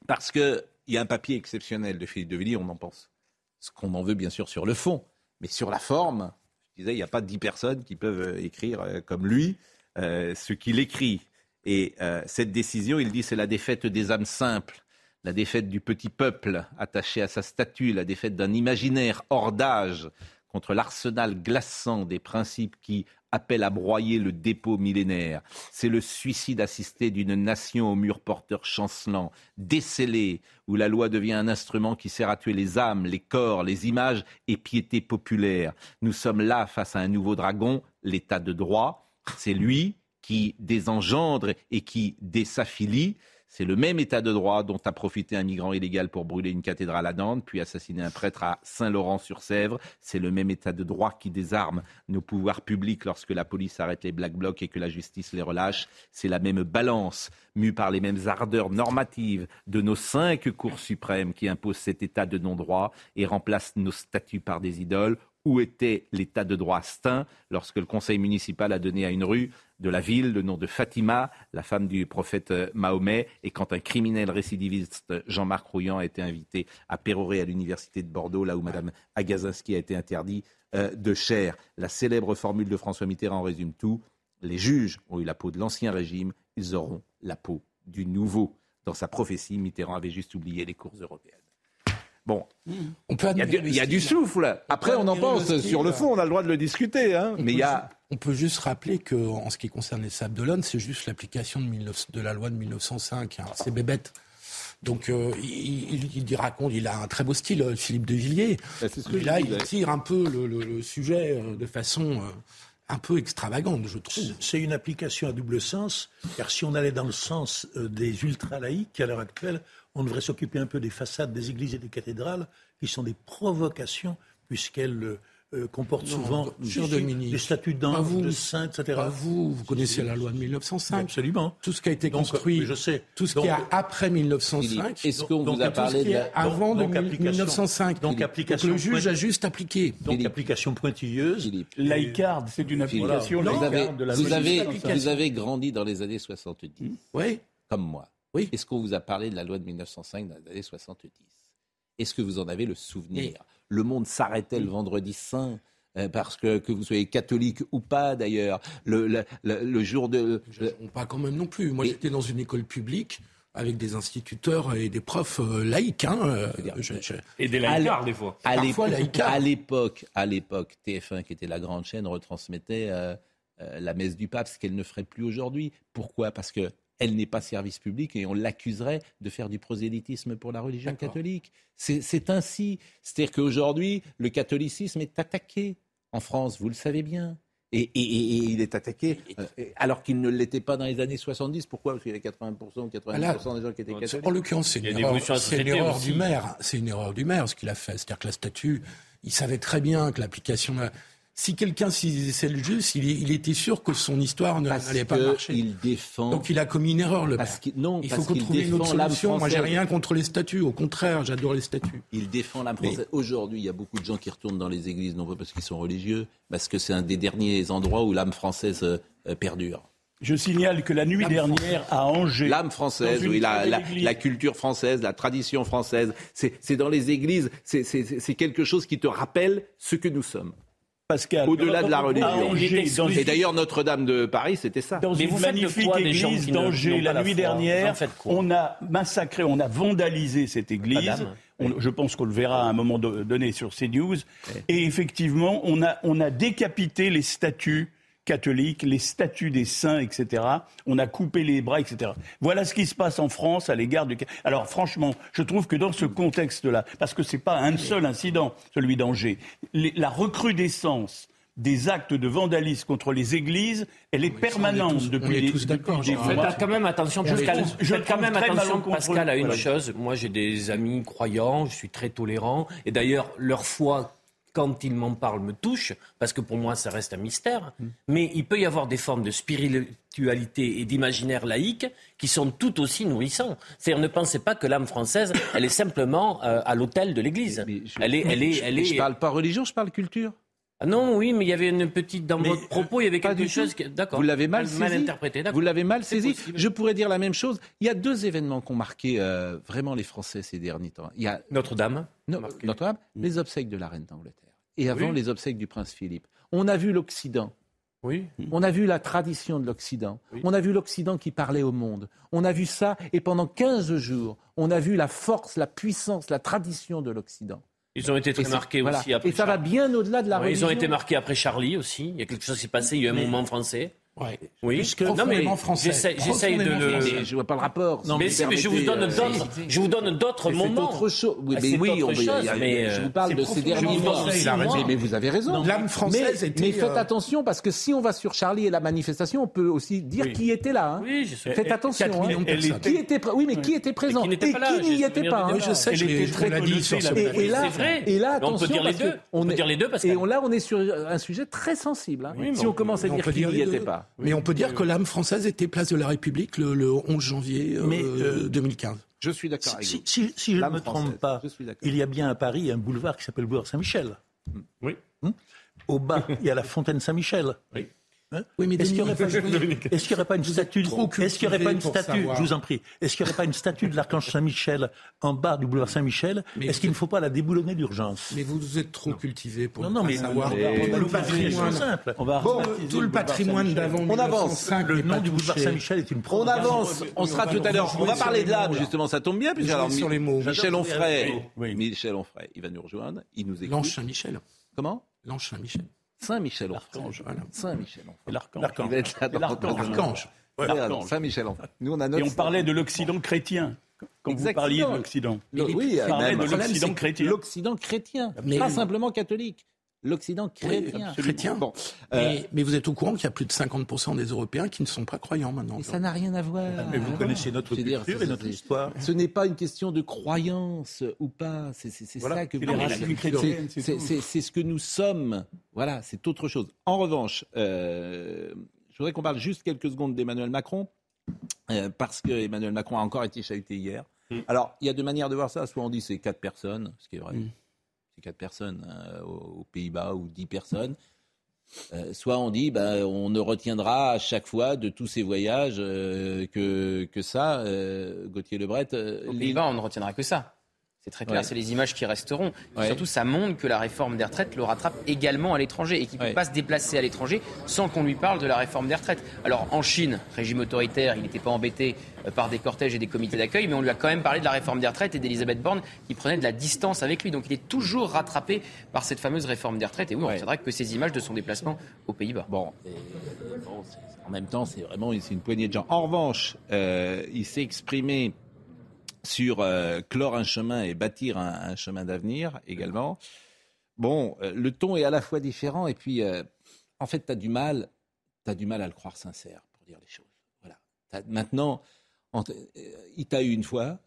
Parce qu'il y a un papier exceptionnel de Philippe de Villiers, on en pense. Ce qu'on en veut bien sûr sur le fond, mais sur la forme, je disais, il n'y a pas dix personnes qui peuvent écrire comme lui. Euh, ce qu'il écrit. Et euh, cette décision, il dit, c'est la défaite des âmes simples, la défaite du petit peuple attaché à sa statue, la défaite d'un imaginaire hors d'âge contre l'arsenal glaçant des principes qui appellent à broyer le dépôt millénaire. C'est le suicide assisté d'une nation au mur porteur chancelant, décelé, où la loi devient un instrument qui sert à tuer les âmes, les corps, les images et piété populaire. Nous sommes là face à un nouveau dragon, l'état de droit, c'est lui qui désengendre et qui désaffilie. C'est le même état de droit dont a profité un migrant illégal pour brûler une cathédrale à Nantes, puis assassiner un prêtre à Saint-Laurent-sur-Sèvre. C'est le même état de droit qui désarme nos pouvoirs publics lorsque la police arrête les Black Blocs et que la justice les relâche. C'est la même balance, mue par les mêmes ardeurs normatives de nos cinq cours suprêmes qui imposent cet état de non-droit et remplacent nos statuts par des idoles où était l'état de droit Stein lorsque le conseil municipal a donné à une rue de la ville le nom de Fatima, la femme du prophète euh, Mahomet, et quand un criminel récidiviste, Jean-Marc Rouillant, a été invité à pérorer à l'université de Bordeaux, là où Mme Agazinski a été interdit euh, de chair. La célèbre formule de François Mitterrand résume tout. Les juges ont eu la peau de l'ancien régime, ils auront la peau du nouveau. Dans sa prophétie, Mitterrand avait juste oublié les cours européennes. Bon, il y, a du, souffle. Après, on en pense. Sur le fond, on a le droit de le discuter. Hein. Mais il y a...
On peut juste rappeler qu'en ce qui concerne les Sables d'Olonne, c'est juste l'application de, de, la loi de 1905. Hein. C'est bébête. Donc euh, il, il, raconte, il a un très beau style, euh, Philippe de Villiers. Bah, là, il tire un peu le, sujet euh, de façon un peu extravagante, je trouve.
C'est une application à double sens, car si on allait dans le sens des ultra-laïcs, à l'heure actuelle, on devrait s'occuper un peu des façades des églises et des cathédrales, qui sont des provocations, puisqu'elles euh, comportent souvent des statuts d'ange, de saints, etc.
vous, vous connaissez la loi de 1905.
Absolument.
Tout ce qui a été construit,
je sais.
tout ce qui a après 1905.
Est-ce qu'on vous a parlé de
avant 1905 Donc, application le juge a juste appliqué.
Donc application pointilleuse.
Laïcarde, c'est une application
vous avez, de la vous avez, vous avez grandi dans les années 70.
Oui.
Comme moi. Oui. Est-ce qu'on vous a parlé de la loi de 1905 dans les années 70 Est-ce que vous en avez le souvenir? Le monde s'arrêtait le vendredi saint euh, parce que que vous soyez catholique ou pas d'ailleurs, le, le, jour de...
Je, pas quand même non plus. Moi j'étais dans une école publique avec des instituteurs et des profs euh, laïcs. Hein, euh,
et des laïcards, des fois.
À l'époque, à l'époque, TF1, qui était la grande chaîne, retransmettait la messe du pape, ce qu'elle ne ferait plus aujourd'hui. Pourquoi? Parce que elle n'est pas service public et on l'accuserait de faire du prosélytisme pour la religion catholique. C'est ainsi. C'est-à-dire qu'aujourd'hui, le catholicisme est attaqué en France, vous le savez bien. Et, il est attaqué euh, alors qu'il ne l'était pas dans les années 70. Pourquoi? Parce qu'il y a 80% ou 90% des gens qui étaient catholiques.
En l'occurrence, c'est une, erreur, du maire. C'est une erreur du maire ce qu'il a fait. C'est-à-dire que la statue, il savait très bien que l'application si quelqu'un c'est le juste, il, était sûr que son histoire n'allait pas marcher.
Il défend.
Donc il a commis une erreur le
parce Non,
il faut qu'on trouve une autre solution. Moi j'ai rien contre les statuts, au contraire, j'adore les statuts.
Il défend la française. Aujourd'hui, il y a beaucoup de gens qui retournent dans les églises, non pas parce qu'ils sont religieux, parce que c'est un des derniers endroits où l'âme française euh, perdure.
Je signale que la nuit dernière à Angers.
L'âme française, oui, la, la, culture française, la tradition française, c'est dans les églises, c'est quelque chose qui te rappelle ce que nous sommes. Au-delà de la religion. Et d'ailleurs, Notre-Dame de Paris, c'était ça.
Dans une magnifique église d'Angers, la nuit dernière, on a massacré, on a vandalisé cette église. je pense qu'on le verra à un moment donné sur CNews. Et effectivement, on a, on a décapité les statues catholiques, les statuts des saints, etc. On a coupé les bras, etc. Voilà ce qui se passe en France à l'égard du. Alors franchement, je trouve que dans ce contexte-là, parce que c'est pas un seul incident, celui d'Angers, la recrudescence des actes de vandalisme contre les églises, elle est permanente depuis des, tous
d'accord. Faites quand même attention, Pascal. Faites quand même attention, Pascal, à une chose. Moi, j'ai des amis croyants, je suis très tolérant, et d'ailleurs, leur foi quand ils m'en parlent, me touche, parce que pour moi, ça reste un mystère. Mm. Mais il peut y avoir des formes de spiritualité et d'imaginaire laïque qui sont tout aussi nourrissants. C'est-à-dire, ne pensez pas que l'âme française, elle est simplement euh, à l'autel de l'Église. Elle est, elle est, elle est.
Je parle pas religion, je parle culture.
Ah non, oui, mais il y avait une petite dans votre propos, il y avait quelque chose qui, d'accord.
Vous l'avez mal, mal interprété. Vous l'avez mal saisi. Je pourrais dire la même chose. Il y a deux événements qui ont marqué euh, vraiment les Français ces derniers temps. Il y a
Notre-Dame,
Notre-Dame, les obsèques de la reine d'Angleterre et avant les obsèques du prince Philippe. On a vu l'Occident.
Oui.
On a vu la tradition de l'Occident. On a vu l'Occident qui parlait au monde. On a vu ça et pendant 15 jours, on a vu la force, la puissance, la tradition de l'Occident.
Ils ont été très marqués aussi
après. Et ça va bien au-delà de la religion.
Ils ont été marqués après Charlie aussi. Il y a quelque chose qui s'est passé, il y a eu un moment français. Ouais. Oui, Puisque, non mais j'essaye de le.
Je vois pas le rapport.
Non, mais, mais, je vous donne euh, d'autres. Je vous donne d'autres moments.
Autre chose. Oui, mais oui, on chose, mais je vous parle de ces derniers mois. Mais vous avez raison.
L'âme française
mais,
était.
Mais faites attention parce que si on va sur Charlie et la manifestation, on peut aussi dire qui était là. Hein.
Oui, je sais.
Faites attention. Qui était Oui, mais qui était présent et qui n'y était pas.
Je sais. Je l'ai très dit sur ce
Et là, et là, attention.
On peut dire les deux. On peut dire les deux parce que.
Et là, on est sur un sujet très sensible. Si on commence à dire qui n'y était pas.
Mais on peut dire que l'âme française était place de la République le, 11 janvier 2015. Euh,
je suis d'accord avec
si, Si, si je ne me trompe pas, il y a bien à Paris un boulevard qui s'appelle le boulevard Saint-Michel.
Oui.
Hum Au bas, il y a la fontaine Saint-Michel.
Oui.
Hein oui, mais est-ce qu'il n'y aurait, pas une statue Est-ce qu'il n'y aurait pas une statue Je vous en prie. Est-ce qu'il n'y aurait pas une statue de l'archange Saint-Michel en bas du boulevard Saint-Michel Est-ce qu'il ne faut pas la déboulonner d'urgence
Mais vous êtes trop cultivé pour
non, non, mais
savoir.
tout le patrimoine
simple. On va bon, tout le patrimoine d'avant.
On avance.
Le nom du boulevard Saint-Michel est une.
On avance. On sera tout à l'heure. On va parler de l'âme justement. Ça tombe bien puisque alors
sur les mots.
Michel Onfray. Michel Onfray. Il va nous rejoindre. Il nous écoute.
L'ange Saint-Michel.
Comment?
L'ange Saint-Michel.
Saint-Michel Archange. Saint-Michel
L'archange.
L'archange. Saint-Michel Nous, on a
Et on parlait de l'Occident chrétien. Quand vous parliez de l'Occident.
Oui,
on parlait de l'Occident chrétien.
L'Occident chrétien, pas simplement catholique l'Occident chrétien.
chrétien. Bon. Euh, mais, vous êtes au courant qu'il y a plus de 50% des Européens qui ne sont pas croyants maintenant.
ça n'a rien à voir.
Ah, mais vous connaissez notre culture dire, et notre histoire.
Ce n'est pas une question de croyance ou pas. C'est ça que vous C'est ce que nous sommes. Voilà, c'est autre chose. En revanche, euh, je voudrais qu'on parle juste quelques secondes d'Emmanuel Macron. Euh, parce que Emmanuel Macron a encore été chahuté hier. Mm. Alors, il y a deux manières de voir ça. Soit on dit c'est quatre personnes, ce qui est vrai. Mm quatre personnes hein, aux Pays-Bas ou dix personnes. Euh, soit on dit ben, on ne retiendra à chaque fois de tous ces voyages euh, que, que ça, euh, Gauthier Lebret.
Aux Pays-Bas, on ne retiendra que ça. C'est très clair, c'est les images qui resteront. Surtout, ça montre que la réforme des retraites le rattrape également à l'étranger et qu'il ne peut pas se déplacer à l'étranger sans qu'on lui parle de la réforme des retraites. Alors, en Chine, régime autoritaire, il n'était pas embêté euh, par des cortèges et des comités d'accueil, mais on lui a quand même parlé de la réforme des retraites et d'Elisabeth Borne qui prenait de la distance avec lui. Donc, il est toujours rattrapé par cette fameuse réforme des retraites. Et oui, on retiendra que ces images de son déplacement aux Pays-Bas.
Bon, en même temps, c'est vraiment une poignée de gens. En revanche, euh, il s'est exprimé sur euh, clore un chemin et bâtir un, chemin d'avenir également. Bon, euh, le ton est à la fois différent et puis, euh, en fait, tu as du mal, as du mal à le croire sincère pour dire les choses. Voilà. Maintenant, il t'a eu une fois,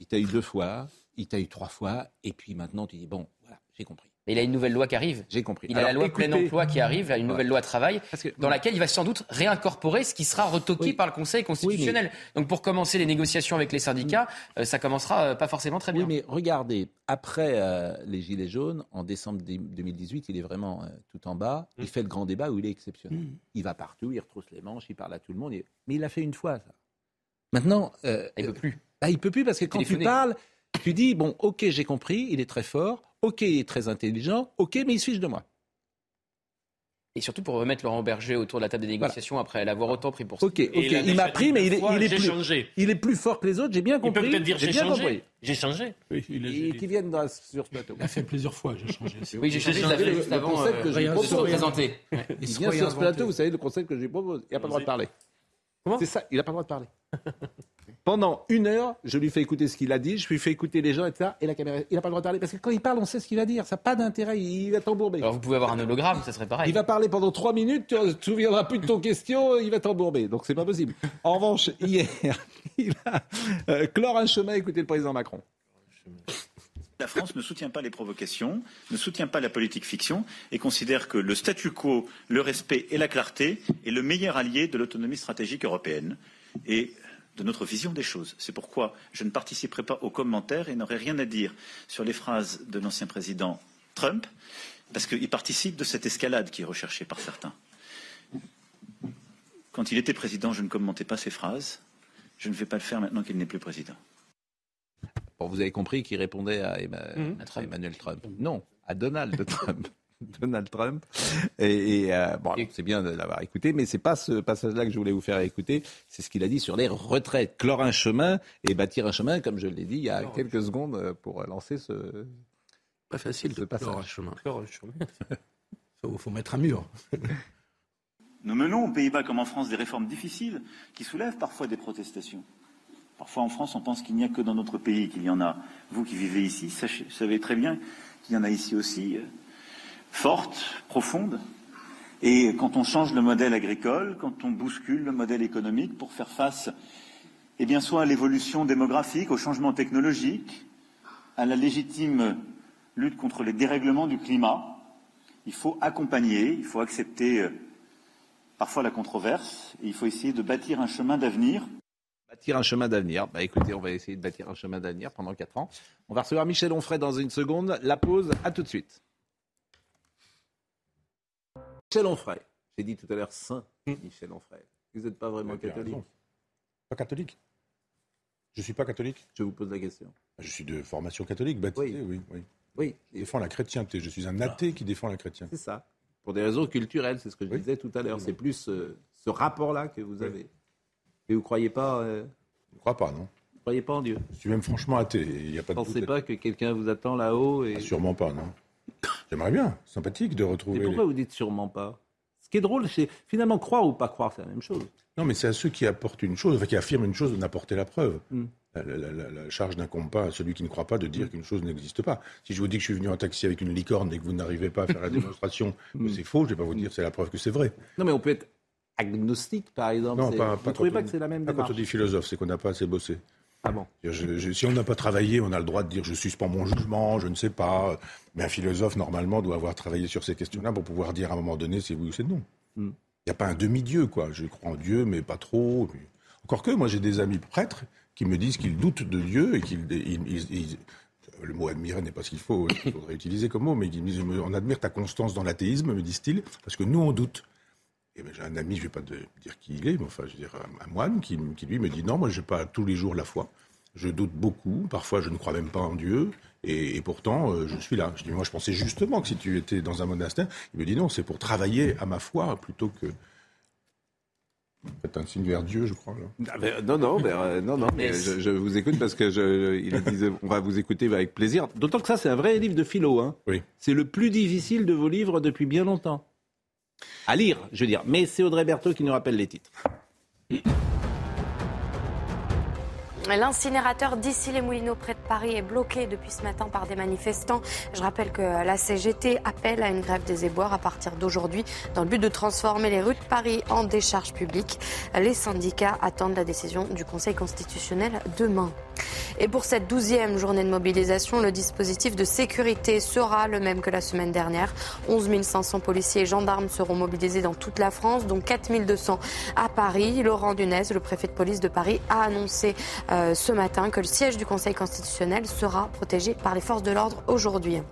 il t'a eu deux fois, il t'a eu trois fois, et puis maintenant tu dis bon, voilà, j'ai compris.
Mais il a une nouvelle loi qui arrive.
J'ai compris.
Il a la loi plein emploi qui arrive, une nouvelle loi travail, dans laquelle il va sans doute réincorporer ce qui sera retoqué par le Conseil constitutionnel. Donc pour commencer les négociations avec les syndicats, euh, ça commencera euh, pas forcément très bien.
Oui, mais regardez, après euh, les Gilets jaunes, en décembre 2018, il est vraiment tout en bas. Il mm. fait le grand débat où il est exceptionnel. Mm. Il va partout, il retrousse les manches, il parle à tout le monde. Mais il l'a fait une fois, ça. Maintenant,
il peut plus.
Bah, il peut plus parce que quand tu parles, tu dis bon, ok, j'ai compris, il est très fort. Ok, il est très intelligent. Ok, mais il se fiche de moi.
Et surtout pour remettre Laurent Berger autour de la table des négociations après l'avoir autant pris pour
ça. Ok, ok, il, m'a pris, mais il est, il, est plus, changé. il est plus fort que les autres, j'ai bien compris.
Il peut peut-être dire j'ai changé. J'ai changé.
Oui, il qui viennent sur ce plateau.
Il a fait plusieurs fois, j'ai changé.
oui, j'ai changé, changé juste avant le concept
que j'ai présenté. Il vient sur ce plateau, vous savez, le concept que j'ai proposé. Il n'a pas le droit de parler. Comment C'est ça, il n'a pas le droit de parler. Pendant une heure, je lui fais écouter ce qu'il a dit, je lui fais écouter les gens, etc. Et la caméra, il n'a pas le droit de parler. Parce que quand il parle, on sait ce qu'il va dire. Ça n'a pas d'intérêt, il va t'embourber.
Alors vous pouvez avoir un hologramme, ça serait pareil.
Il va parler pendant trois minutes, tu ne te souviendras plus de ton question, il va t'embourber. Donc c'est pas possible. En revanche, hier, il a euh, clore un chemin, écoutez le président Macron.
La France ne soutient pas les provocations, ne soutient pas la politique fiction et considère que le statu quo, le respect et la clarté est le meilleur allié de l'autonomie stratégique européenne. Et de notre vision des choses. C'est pourquoi je ne participerai pas aux commentaires et n'aurai rien à dire sur les phrases de l'ancien président Trump, parce qu'il participe de cette escalade qui est recherchée par certains. Quand il était président, je ne commentais pas ses phrases. Je ne vais pas le faire maintenant qu'il n'est plus président.
Bon, vous avez compris qu'il répondait à, mmh. Emmanuel Trump. Non, à Donald Trump. Donald Trump. Et, euh, bon, c'est bien de l'avoir écouté, mais c'est pas ce passage-là que je voulais vous faire écouter. C'est ce qu'il a dit sur les retraites. Clore un chemin et bâtir un chemin, comme je l'ai dit il y a quelques secondes euh, pour lancer ce.
Pas facile de
passer un
chemin. Il faut mettre un mur.
Nous menons aux Pays-Bas comme en France des réformes difficiles qui soulèvent parfois des protestations. Parfois en France, on pense qu'il n'y a que dans notre pays qu'il y en a. Vous qui vivez ici, savez très bien qu'il y en a ici aussi, euh, fortes, profondes. Et quand on change le modèle agricole, quand on bouscule le modèle économique pour faire face, eh bien, soit à l'évolution démographique, au changement technologique, à la légitime lutte contre les dérèglements du climat, il faut accompagner, il faut accepter euh, parfois la controverse, et il faut essayer de bâtir un chemin d'avenir.
Bâtir un chemin d'avenir. Bah écoutez, on va essayer de bâtir un chemin d'avenir pendant quatre ans. On va recevoir Michel Onfray dans une seconde. La pause, à tout de suite. Michel Onfray. J'ai dit tout à l'heure Saint Michel Onfray. Vous n'êtes pas vraiment catholique.
Pas catholique. Je ne suis pas catholique.
Je vous pose la question.
Je suis de formation catholique, baptisé, oui. oui, oui. Je défends la chrétienté. Je suis un athée qui défend la chrétienté.
C'est ça pour des raisons culturelles, c'est ce que je disais tout à l'heure. C'est plus euh, ce rapport-là que vous avez. Et vous ne croyez pas euh,
Je ne crois pas, non.
Vous ne croyez pas en Dieu?
Je suis même franchement athée. Il a pas
de pensez pas que quelqu'un vous attend là-haut et...
Ah, sûrement pas, non. J'aimerais bien. Sympathique de retrouver.
Mais pourquoi vous dites sûrement pas? Ce qui est drôle, c'est finalement croire ou pas croire, c'est la même chose.
Non, mais c'est à ceux qui apportent une chose, enfin qui affirment une chose, de n'apporter la preuve. Hmm. La, charge n'incombe pas à celui qui ne croit pas de dire qu'une chose n'existe pas. Si je vous dis que je suis venu en taxi avec une licorne et que vous n'arrivez pas à faire la démonstration que c'est faux, je ne vais pas vous dire c'est la preuve que c'est vrai.
Non, mais on peut être agnostique, par exemple.
Non, pas,
vous ne trouvez pas que c'est la même
pas quand on dit philosophe, c'est qu'on n'a pas assez bossé.
Ah bon
Si on n'a pas travaillé, on a le droit de dire je suspends mon jugement, je ne sais pas. Mais un philosophe, normalement, doit avoir travaillé sur ces questions-là pour pouvoir dire à un moment donné c'est oui ou c'est non. Hmm. Il n'y a pas un demi-dieu, quoi. Je crois en Dieu, mais pas trop. Encore que, moi, j'ai des amis prêtres qui me disent qu'ils doutent de Dieu et qu'ils. le mot admirer n'est pas ce qu'il faut, il faudrait utiliser comme mot, mais ils me disent on admire ta constance dans l'athéisme, me disent-ils, parce que nous on doute. Et ben, j'ai un ami, je ne vais pas dire qui il est, mais enfin, je veux dire, un, moine qui, lui me dit non, moi je n'ai pas tous les jours la foi. Je doute beaucoup, parfois je ne crois même pas en Dieu, et, pourtant euh, je suis là. Je dis moi je pensais justement que si tu étais dans un monastère, il me dit non, c'est pour travailler à ma foi plutôt que Faites un signe vers Dieu, je crois.
Ah, non, non, euh, non, non, mais je, vous écoute parce que je, il disait, on va vous écouter avec plaisir. D'autant que ça, c'est un vrai livre de philo. Hein.
Oui.
C'est le plus difficile de vos livres depuis bien longtemps. À lire, je veux dire. Mais c'est Audrey Berthaud qui nous rappelle les titres.
L'incinérateur d'ici les Moulineaux près de Paris est bloqué depuis ce matin par des manifestants. Je rappelle que la CGT appelle à une grève des éboueurs à partir d'aujourd'hui dans le but de transformer les rues de Paris en décharges publiques. Les syndicats attendent la décision du Conseil constitutionnel demain. Et pour cette douzième journée de mobilisation, le dispositif de sécurité sera le même que la semaine dernière. 11 500 policiers et gendarmes seront mobilisés dans toute la France, dont 4 200 à Paris. Laurent Dunez, le préfet de police de Paris, a annoncé euh, ce matin que le siège du Conseil constitutionnel sera protégé par les forces de l'ordre aujourd'hui.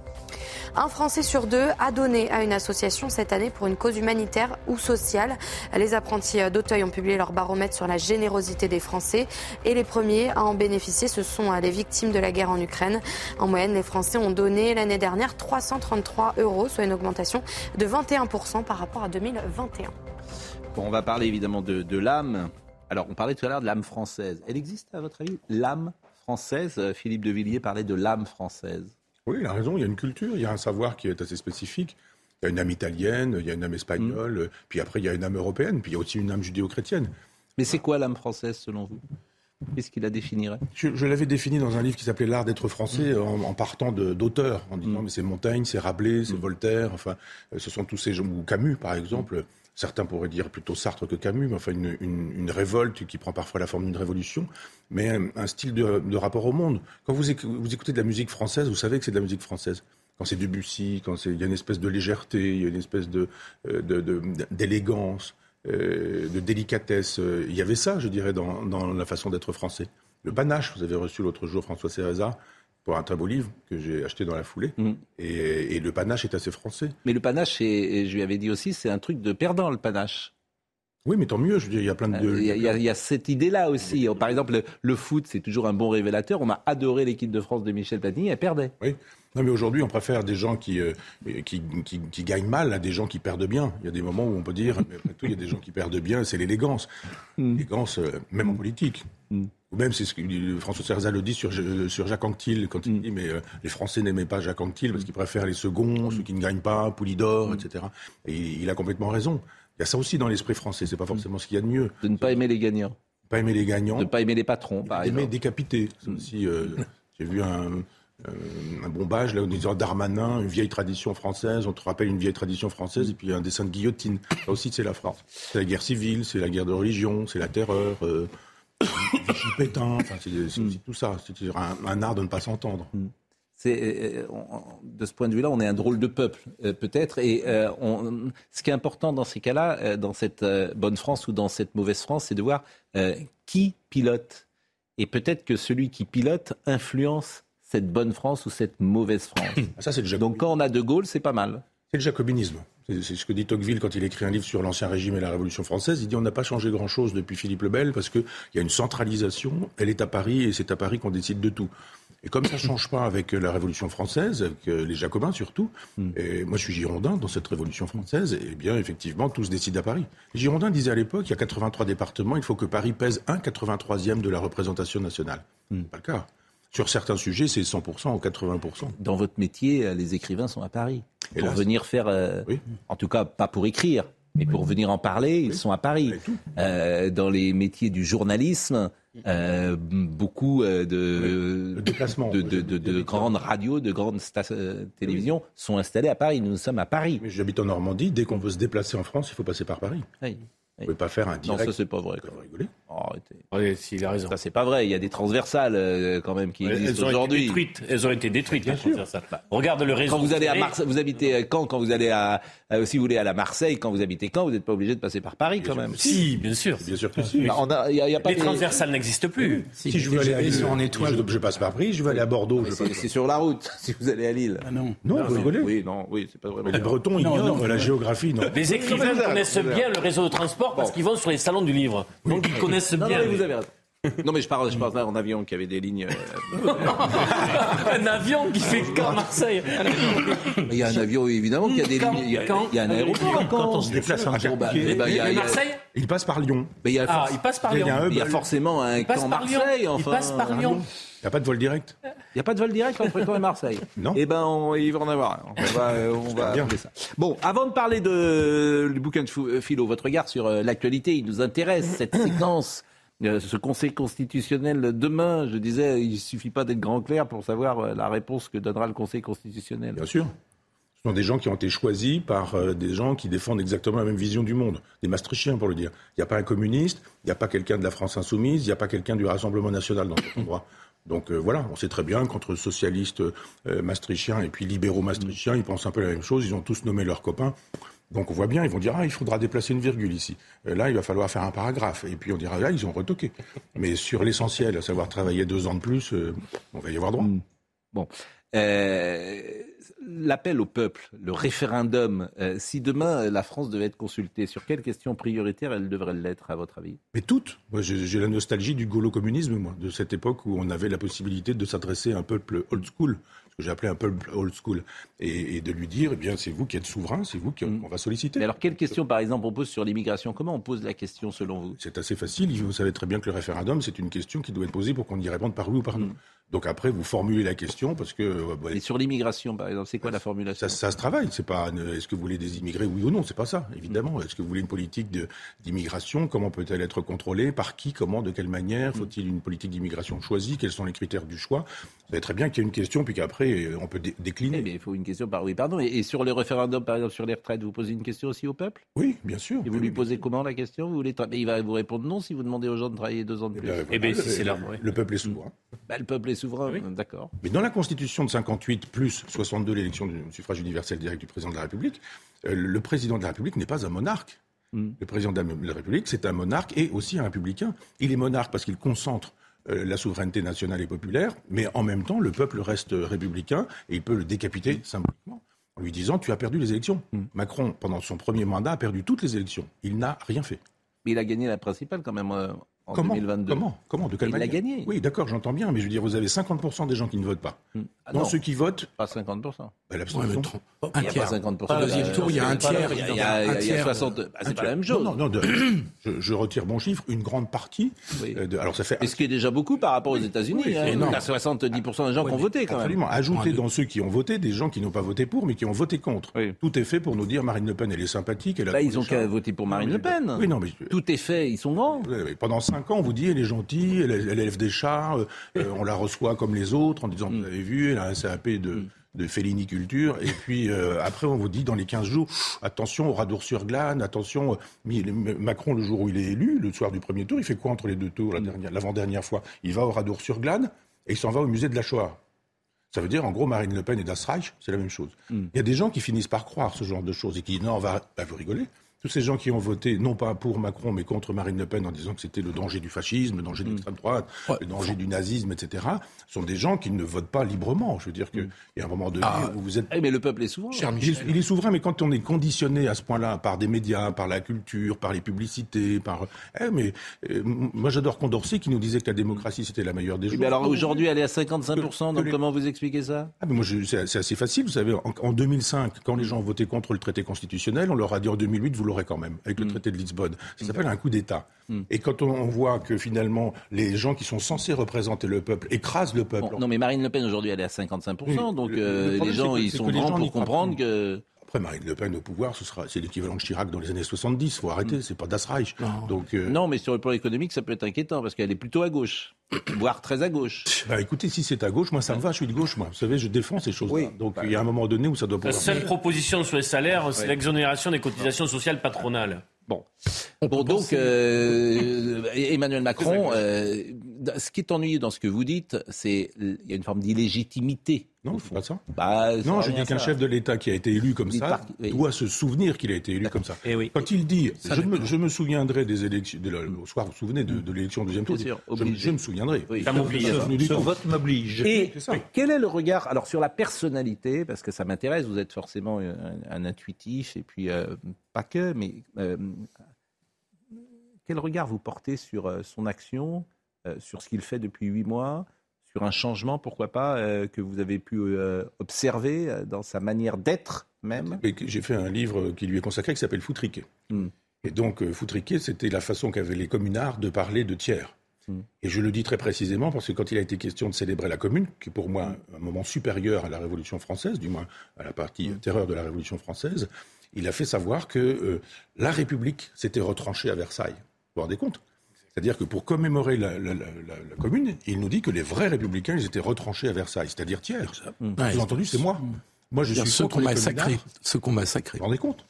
Un Français sur deux a donné à une association cette année pour une cause humanitaire ou sociale. Les apprentis d'Auteuil ont publié leur baromètre sur la générosité des Français et les premiers à en bénéficier, ce sont les victimes de la guerre en Ukraine. En moyenne, les Français ont donné l'année dernière 333 euros, soit une augmentation de 21% par rapport à 2021.
Bon, on va parler évidemment de, de l'âme. Alors, on parlait tout à l'heure de l'âme française. Elle existe, à votre avis, l'âme française? Philippe de Villiers parlait de l'âme française.
Oui, il a raison, il y a une culture, il y a un savoir qui est assez spécifique. Il y a une âme italienne, il y a une âme espagnole, mm. puis après il y a une âme européenne, puis il y a aussi une âme judéo-chrétienne.
Mais c'est quoi l'âme française selon vous? Qu'est-ce qu'il la définirait?
Je, l'avais défini dans un livre qui s'appelait L'art d'être français, mm. en, partant d'auteurs, en disant mm. mais c'est Montaigne, c'est Rabelais, c'est Voltaire, enfin, euh, ce sont tous ces gens, ou Camus par exemple. Certains pourraient dire plutôt Sartre que Camus, mais enfin une, révolte qui prend parfois la forme d'une révolution, mais un, style de, rapport au monde. Quand vous, écoutez de la musique française, vous savez que c'est de la musique française. Quand c'est Debussy, quand il y a une espèce de légèreté, il y a une espèce d'élégance, de, euh, de, délicatesse. Il y avait ça, je dirais, dans, dans la façon d'être français. Le panache, vous avez reçu l'autre jour François Céréza, pour un très beau livre que j'ai acheté dans la foulée. Mm. Et, le panache est assez français.
Mais le panache, et je lui avais dit aussi, c'est un truc de perdant, le panache.
Oui, mais tant mieux. Je veux dire, il y a plein de.
Euh, il y, a, cette idée-là aussi. Par exemple, le, foot, c'est toujours un bon révélateur. On a adoré l'équipe de France de Michel Platini, elle perdait.
Oui. Non, mais aujourd'hui, on préfère des gens qui, euh, qui, qui, gagnent mal à des gens qui perdent bien. Il y a des moments où on peut dire, mais après tout, il y a des gens qui perdent bien, c'est l'élégance. Mm. L'élégance, euh, même en politique. Mm. Ou même, c'est ce que François Cerza le dit sur, sur Jacques Anquetil, quand il mm. dit, mais euh, les Français n'aimaient pas Jacques Anquetil parce qu'ils préfèrent les seconds, ceux qui ne gagnent pas, Poulidor, etc. Et il a complètement raison. Il y a ça aussi dans l'esprit français, c'est pas forcément ce qu'il y a de mieux.
De ne pas aimer les gagnants.
Pas aimer les gagnants.
De ne pas aimer les patrons, par
Aimer décapiter. Aussi, euh, j'ai vu un, euh, un bombage, là, on disant Darmanin, une vieille tradition française, on te rappelle une vieille tradition française, et puis un dessin de guillotine. Ça aussi, c'est la France. C'est la guerre civile, c'est la guerre de religion, c'est la terreur, euh, Pétain, enfin, c'est aussi tout ça. C'est un, un art de ne pas s'entendre.
C'est, euh, on- de ce point de vue-là, on est un drôle de peuple, euh, peut-être. Et euh, on- ce qui est important dans ces cas-là, euh, dans cette euh, bonne France ou dans cette mauvaise France, c'est de voir euh, qui pilote. Et peut-être que celui qui pilote influence cette bonne France ou cette mauvaise France.
Ça, c'est le
Donc quand on a De Gaulle, c'est pas mal.
C'est le jacobinisme. C'est ce que dit Tocqueville quand il écrit un livre sur l'Ancien Régime et la Révolution française. Il dit on n'a pas changé grand-chose depuis Philippe le Bel parce qu'il y a une centralisation, elle est à Paris et c'est à Paris qu'on décide de tout. Et comme ça ne change pas avec la Révolution française, avec euh, les Jacobins surtout, et moi je suis girondin dans cette Révolution française, et bien effectivement tout se décide à Paris. Les Girondins disaient à l'époque, il y a 83 départements, il faut que Paris pèse un 83e de la représentation nationale. Pas le cas. Sur certains sujets, c'est 100% ou 80%.
Dans votre métier, euh, les écrivains sont à Paris. Pour venir faire, euh, en tout cas pas pour écrire, mais pour venir en parler, ils sont à Paris. Euh, dans les métiers du journalisme, euh, beaucoup de, de, de, de- de grandes radios, de grandes télévisions sont installées à Paris. Nous sommes à Paris.
Mais j'habite en Normandie, dès qu'on veut se déplacer en France, il faut passer par Paris. Vous pouvez pas faire un
Non,
direct.
ça c'est pas vrai. Oh, arrêtez.
Oui, s'il a raison.
Ça c'est pas vrai. Il y a des transversales euh, quand même qui
Elles
existent
ont été
aujourd'hui.
détruites. Elles ont été détruites. les transversales. Regarde le réseau.
Quand vous allez à. Marseille, vous habitez à Caen, quand vous allez à, euh, si vous voulez aller à Marseille, quand vous habitez Caen, vous n'êtes pas obligé de passer par Paris quand même.
Si, bien sûr.
Bien sûr que si.
Bah, on a- il y a- il y a pas
les transversales n'existent plus.
Si, je veux aller à Lille, je, je passe par Paris, je veux aller à Bordeaux.
C'est sur la route si vous allez à Lille.
non.
Non, vous rigolez
Oui, non, oui, c'est pas vraiment.
Les Bretons ignorent la géographie, non
Les écrivains connaissent bien le réseau de transport parce qu'ils vont sur les salons du livre. Donc ils connaissent
Non,
bien.
non, mais vous avez raison. Non, mais je parle, je parle pas en avion qui avait des lignes. euh,
un avion qui fait qu'en Marseille.
Il y a un avion, évidemment, qui a des
Quand-
lignes. Il y a,
quand-
il y a un aéroport.
Quand
Quand
on se déplace en
bah,
Turquie.
eh ben, il
Et
il
Marseille
Il passe par Lyon.
mais il y a
Ah, il passe par
Il
Lyon.
il y a forcément un
Il
camp. Marseille.
Il
Enfin,
passe par Lyon.
Il n'y a pas de vol direct?
Il n'y a pas de vol direct entre Caen et Marseille?
Non.
Eh ben, on- il va en avoir. un. On va, euh, on va
Bien.
appeler ça. Bon, avant de parler de, du bouquin de philo, votre regard sur euh, l'actualité, il nous intéresse cette séquence. euh, Ce conseil constitutionnel demain, je disais, il suffit pas d'être grand clair pour savoir la réponse que donnera le Conseil constitutionnel.
Bien sûr. Ce sont des gens qui ont été choisis par des gens qui défendent exactement la même vision du monde. Des maastrichtiens, pour le dire. Il n'y a pas un communiste, il n'y a pas quelqu'un de la France insoumise, il n'y a pas quelqu'un du Rassemblement national dans cet endroit. Donc euh, voilà, on sait très bien qu'entre socialistes euh, maastrichtiens et puis libéraux maastrichtiens, ils pensent un peu la même chose, ils ont tous nommé leurs copains. Donc on voit bien, ils vont dire, ah, il faudra déplacer une virgule ici. Euh, Là, il va falloir faire un paragraphe. Et puis on dira, là, ils ont retoqué. Mais sur l'essentiel, à savoir travailler deux ans de plus, euh, on va y avoir droit.
Bon. Euh, L'appel au peuple, le référendum, euh, si demain euh, la France devait être consultée, sur quelles questions prioritaires elle devrait l'être, à votre avis?
Mais toutes. Moi, j'ai la nostalgie du gaulo-communisme, moi, de cette époque où on avait la possibilité de s'adresser à un peuple old school, ce que j'ai appelé un peuple old school, et, et de lui dire, eh bien, c'est vous qui êtes souverain, c'est vous qu'on va solliciter.
Mais alors, quelles questions, par exemple, on pose sur l'immigration? Comment on pose la question, selon vous?
C'est assez facile. Vous savez très bien que le référendum, c'est une question qui doit être posée pour qu'on y réponde par oui ou par non. Donc après, vous formulez la question parce que. euh, ouais,
Et sur l'immigration, par exemple, c'est quoi la formulation
ça, ça se travaille. C'est pas. Est-ce que vous voulez des immigrés, oui ou non C'est pas ça, évidemment. Est-ce que vous voulez une politique d'immigration Comment peut-elle être contrôlée Par qui Comment De quelle manière Faut-il une politique d'immigration choisie Quels sont les critères du choix? Vous savez très bien qu'il y a une question, puis qu'après, on peut dé- décliner.
Eh bien, il faut une question par oui, pardon. Et, et sur le référendum, par exemple, sur les retraites, vous posez une question aussi au peuple?
Oui, bien sûr.
Et vous lui posez comment la question? Vous voulez Il va vous répondre non si vous demandez aux gens de travailler deux ans de plus.
Eh bien, le- Le peuple est souverain.
Bah, le peuple est souverain, d'accord.
Mais dans la Constitution de 58 plus 62, l'élection du suffrage universel direct du président de la République, euh, le président de la République n'est pas un monarque. Le président de la- République, c'est un monarque et aussi un républicain. Il est monarque parce qu'il concentre euh, la souveraineté nationale et populaire, mais en même temps, le peuple reste républicain et il peut le décapiter symboliquement en lui disant Tu as perdu les élections. Macron, pendant son premier mandat, a perdu toutes les élections. Il n'a rien fait.
Mais il a gagné la principale quand même euh, en
Comment
2022.
Comment Comment De quelle
Il l'a
manière
gagné.
Oui, d'accord, j'entends bien, mais je veux dire, vous avez 50% des gens qui ne votent pas. Ah dans ceux qui votent
Pas 50%.
Ben, l'abstention.
un tiers.
Pas 50%.
Pas deuxième tour, il y a un tiers.
Il y a, il y a 60. Bah, c'est pas la même chose.
Non, non, de, je, je, retire mon chiffre. Une grande partie. Oui. De, alors ça fait.
Et ce qui est déjà beaucoup par rapport aux États-Unis. Oui, hein, il y a 70% des gens qui ont voté quand
absolument.
même.
Ajouter dans ceux qui ont voté des gens qui n'ont pas voté pour, mais qui ont voté contre. Tout est fait pour nous dire Marine Le Pen, elle est sympathique. Elle a
Là, ils ont qu'à voter pour Marine Le Pen.
Oui, non, mais
tout est fait. Ils sont grands.
Pendant 5 ans, on vous dit elle est gentille, elle, élève des chats, euh, on la reçoit comme les autres en disant mm. vous avez vu, elle a un CAP de mm de féliniculture. Et puis euh, après, on vous dit dans les 15 jours, attention au radour-sur-Glane, attention, Macron, le jour où il est élu, le soir du premier tour, il fait quoi entre les deux tours, l'avant-dernière fois? Il va au radour-sur-Glane et il s'en va au musée de la Shoah. Ça veut dire, en gros, Marine Le Pen et Das Reich, c'est la même chose. Mm. Il y a des gens qui finissent par croire ce genre de choses et qui disent, non, on va, bah, vous rigoler tous ces gens qui ont voté, non pas pour Macron, mais contre Marine Le Pen, en disant que c'était le danger du fascisme, le danger de mm. l'extrême droite, le danger du nazisme, etc., sont des gens qui ne votent pas librement. Je veux dire qu'il mm. y a un moment donné ah, où vous êtes...
Eh, mais le peuple est souverain.
il, est, souverain, mais quand on est conditionné à ce point-là par des médias, par la culture, par les publicités, par... Eh, mais euh, moi j'adore Condorcet qui nous disait que la démocratie c'était la meilleure des choses.
Mais alors aujourd'hui elle est à 55%, donc comment vous expliquez ça?
Ah, mais moi, C'est assez facile, vous savez, en, en, 2005, quand les gens ont voté contre le traité constitutionnel, on leur a dit en 2008, vous quand même, avec le traité de Lisbonne. Ça s'appelle un coup d'État. Hmm. Et quand on voit que finalement les gens qui sont censés représenter le peuple écrasent le peuple.
non, mais Marine Le Pen aujourd'hui elle est à 55%, donc euh, les gens ils sont grands pour comprendre que.
Après, Marine Le Pen au pouvoir, ce sera, c'est l'équivalent de Chirac dans les années 70. Faut arrêter, hmm. c'est pas Das Reich.
Non. Donc, euh, non, mais sur le plan économique, ça peut être inquiétant parce qu'elle est plutôt à gauche, voire très à gauche.
Bah, écoutez, si c'est à gauche, moi ça me va. Je suis de gauche, moi. Vous savez, je défends ces choses-là. Donc il y a un moment donné où ça doit.
La seule proposition sur les salaires, c'est l'exonération des cotisations sociales patronales.
Bon. bon donc, euh, Emmanuel Macron, euh, ce qui est ennuyeux dans ce que vous dites, c'est il y a une forme d'illégitimité.
Non, c'est pas ça. Bah, non, je dis qu'un chef de l'État qui a été élu comme ça doit se souvenir qu'il a été élu comme ça. Et eh oui. Quand il dit, je me, je me, souviendrai des élections, de au soir, vous vous souvenez de, de l'élection deuxième tour, sûr, je, je, me souviendrai.
Oui. Ça m'oblige.
Ce vote m'oblige.
Et quel est le regard, alors sur la personnalité, parce que ça m'intéresse, vous êtes forcément un, un intuitif, et puis euh, pas que, mais euh, quel regard vous portez sur euh, son action, euh, sur ce qu'il fait depuis huit mois, sur un changement, pourquoi pas, euh, que vous avez pu observer dans sa manière d'être même
J'ai fait un livre qui lui est consacré qui s'appelle Foutriquet. Hmm. Et donc, Foutriquet, c'était la façon qu'avaient les communards de parler de tiers. Hmm. Et je le dis très précisément parce que quand il a été question de célébrer la commune, qui est pour moi un moment supérieur à la Révolution française, du moins à la partie hmm. terreur de la Révolution française, il a fait savoir que la République s'était retranchée à Versailles. Vous vous rendez compte? C'est-à-dire que pour commémorer la, commune, il nous dit que les vrais républicains, ils étaient retranchés à Versailles, c'est-à-dire tiers. Vous avez entendu, c'est moi. Moi, je suis
ceux qu'on massacré. Ceux qu'on massacré.
Vous vous rendez compte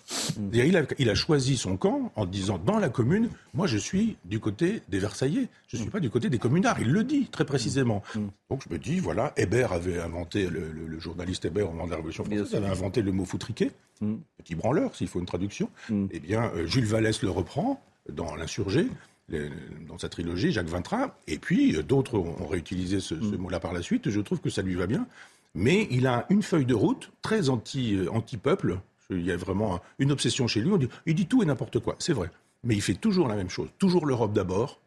il a, il a, choisi son camp en disant dans la commune, moi, je suis du côté des Versaillais. Je ne suis pas du côté des communards. Il le dit très précisément. Donc je me dis, voilà, Hébert avait inventé, le, journaliste Hébert au moment de la Révolution française, avait inventé le mot foutriquet, petit branleur, s'il faut une traduction. Eh bien, euh, Jules Vallès le reprend dans l'insurgé, dans sa trilogie, Jacques Vintrin, et puis euh, d'autres ont réutilisé ce, mm. mot-là par la suite, je trouve que ça lui va bien, mais il a une feuille de route très anti, euh, anti-peuple, il y a vraiment une obsession chez lui, il dit tout et n'importe quoi, c'est vrai, mais il fait toujours la même chose, toujours l'Europe d'abord,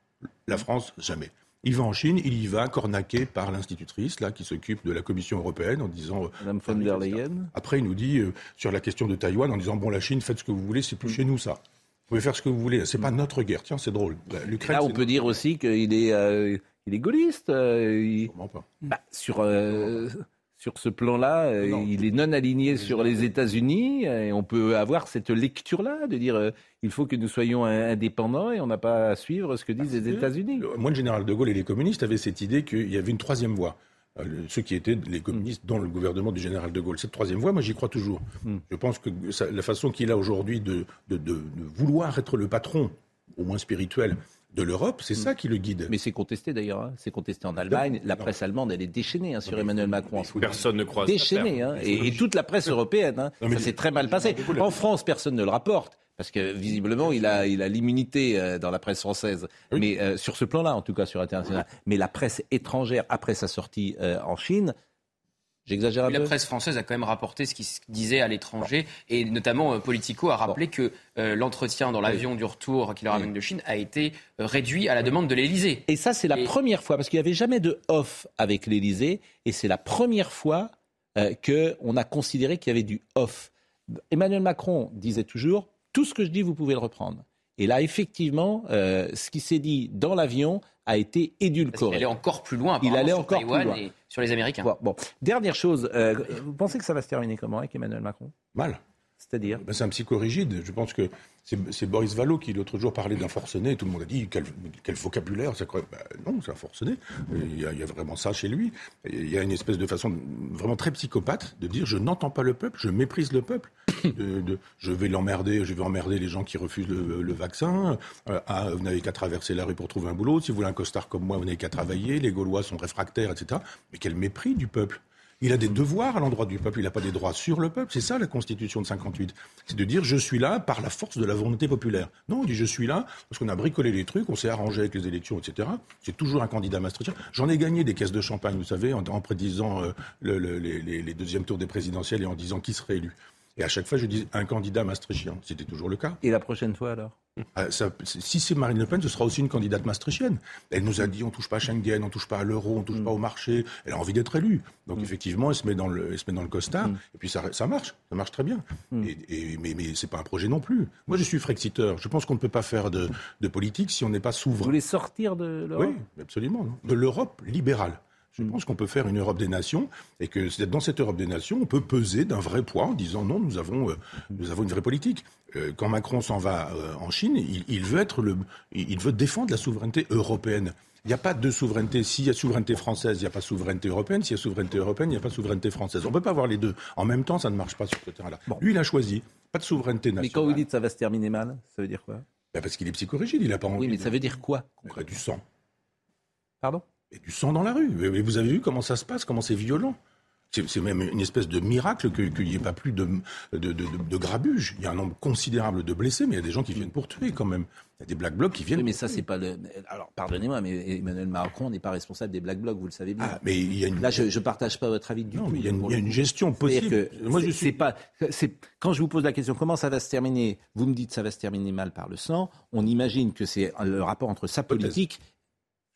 la France jamais. Il va en Chine, il y va cornaqué par l'institutrice là qui s'occupe de la Commission européenne en disant. Euh,
Madame von der Leyen?
Après, il nous dit sur la question de Taïwan en disant bon la Chine faites ce que vous voulez, c'est plus mm. chez nous ça. Vous pouvez faire ce que vous voulez. C'est pas notre guerre. Tiens, c'est drôle.
Là, on peut dire aussi qu'il est, euh, il est gaulliste. Euh,
pas.
Bah, sur, euh, sur ce plan-là, il est non aligné sur les États-Unis. Et on peut avoir cette lecture-là, de dire il faut que nous soyons indépendants et on n'a pas à suivre ce que disent les États-Unis.
Moi, le général de Gaulle et les communistes avaient cette idée qu'il y avait une troisième voie. Euh, ceux qui étaient les communistes dans le gouvernement du général de Gaulle. Cette troisième voie, moi j'y crois toujours. Hmm. Je pense que la façon qu'il a aujourd'hui de, vouloir être le patron, au moins spirituel, de l'Europe, c'est hmm. ça qui le guide.
Mais c'est contesté d'ailleurs. Hein. C'est contesté en Allemagne. La presse allemande, elle est déchaînée hein, sur Emmanuel Macron.
Personne ne croit.
Déchaînée. Hein. Et, toute la presse européenne. ça s'est très mal passé. En France, personne ne le rapporte parce que visiblement il a, il a l'immunité euh, dans la presse française, mais euh, sur ce plan-là, en tout cas sur international. Mais la presse étrangère, après sa sortie euh, en Chine, J'exagère un
la
peu.
La presse française a quand même rapporté ce qui se disait à l'étranger, et notamment euh, Politico a rappelé que euh, l'entretien dans l'avion du retour qui le ramène de Chine a été réduit à la demande de l'Élysée.
Et ça, c'est la première fois, parce qu'il n'y avait jamais de off avec l'Élysée, et c'est la première fois euh, qu'on a considéré qu'il y avait du off. Emmanuel Macron disait toujours tout ce que je dis, vous pouvez le reprendre. Et là, effectivement, euh, ce qui s'est dit dans l'avion a été édulcoré.
il allait encore plus loin.
Il allait
sur
encore
Taïwan
plus loin.
Et sur les Américains.
Bon, bon. dernière chose, euh, vous pensez que ça va se terminer comment avec Emmanuel Macron?
Mal.
C'est-à-dire
ben, C'est un psychorigide. Je pense que c'est Boris Vallaud qui l'autre jour parlait d'un forcené. Tout le monde a dit quel, vocabulaire. Ça, ben, non, c'est un forcené. Il y, a, vraiment ça chez lui. Il y a une espèce de façon vraiment très psychopathe de dire je n'entends pas le peuple, je méprise le peuple. Je vais l'emmerder, je vais emmerder les gens qui refusent le, le vaccin. Euh, ah, vous n'avez qu'à traverser la rue pour trouver un boulot. Si vous voulez un costard comme moi, vous n'avez qu'à travailler. Les Gaulois sont réfractaires, etc. Mais quel mépris du peuple. Il a des devoirs à l'endroit du peuple, il n'a pas des droits sur le peuple. C'est ça la Constitution de 58. C'est de dire je suis là par la force de la volonté populaire. Non, on dit je suis là parce qu'on a bricolé les trucs, on s'est arrangé avec les élections, etc. C'est toujours un candidat maastrichtien. J'en ai gagné des caisses de champagne, vous savez, en, prédisant euh, le, le, les, les, deuxièmes tours des présidentielles et en disant qui serait élu. Et à chaque fois, je dis un candidat maastrichtien. C'était toujours le cas.
Et la prochaine fois alors?
Ah, ça, Si c'est Marine Le Pen, ce sera aussi une candidate maastrichtienne. Elle nous a dit on touche pas à Schengen, on touche pas à l'euro, on touche mm. pas au marché. Elle a envie d'être élue. Donc mm. effectivement, elle se met dans le, elle se met dans le costard. Mm. Et puis ça, ça marche, ça marche très bien. Et, et, mais mais c'est pas un projet non plus. Moi, je suis frexiteur. Je pense qu'on ne peut pas faire de, de politique si on n'est pas souverain. Vous
voulez sortir de l'Europe?
Oui, absolument. Non? De l'Europe libérale. Je pense qu'on peut faire une Europe des nations et que dans cette Europe des nations, on peut peser d'un vrai poids en disant non, nous avons, euh, nous avons une vraie politique. Euh, quand Macron s'en va euh, en Chine, il, il, veut être le, il veut défendre la souveraineté européenne. Il n'y a pas de souveraineté. S'il y a souveraineté française, il n'y a pas souveraineté européenne. S'il y a souveraineté européenne, il n'y a pas souveraineté française. On ne peut pas avoir les deux. En même temps, ça ne marche pas sur ce terrain-là. Bon. Lui, il a choisi. Pas de souveraineté nationale.
Mais quand vous dites ça va se terminer mal, ça veut dire quoi?
Ben Parce qu'il est psychorigide. Il n'a pas envie.
Oui, mais ça veut dire quoi
ben, Du sang.
Pardon?
Et du sang dans la rue. Et vous avez vu comment ça se passe, comment c'est violent. C'est même une espèce de miracle qu'il n'y ait pas plus de, de, de, de, grabuge. Il y a un nombre considérable de blessés, mais il y a des gens qui viennent pour tuer quand même. Il y a des black blocs qui viennent.
Oui, mais ça, c'est pas le. Alors, pardonnez-moi, mais Emmanuel Macron n'est pas responsable des black blocs, vous le savez bien.
Ah, mais il y a une...
Là, je ne partage pas votre avis du
non,
tout.
Mais il y a une, il y a une gestion possible.
Que Moi, je suis. Pas, quand je vous pose la question, comment ça va se terminer Vous me dites ça va se terminer mal par le sang. On imagine que c'est le rapport entre sa politique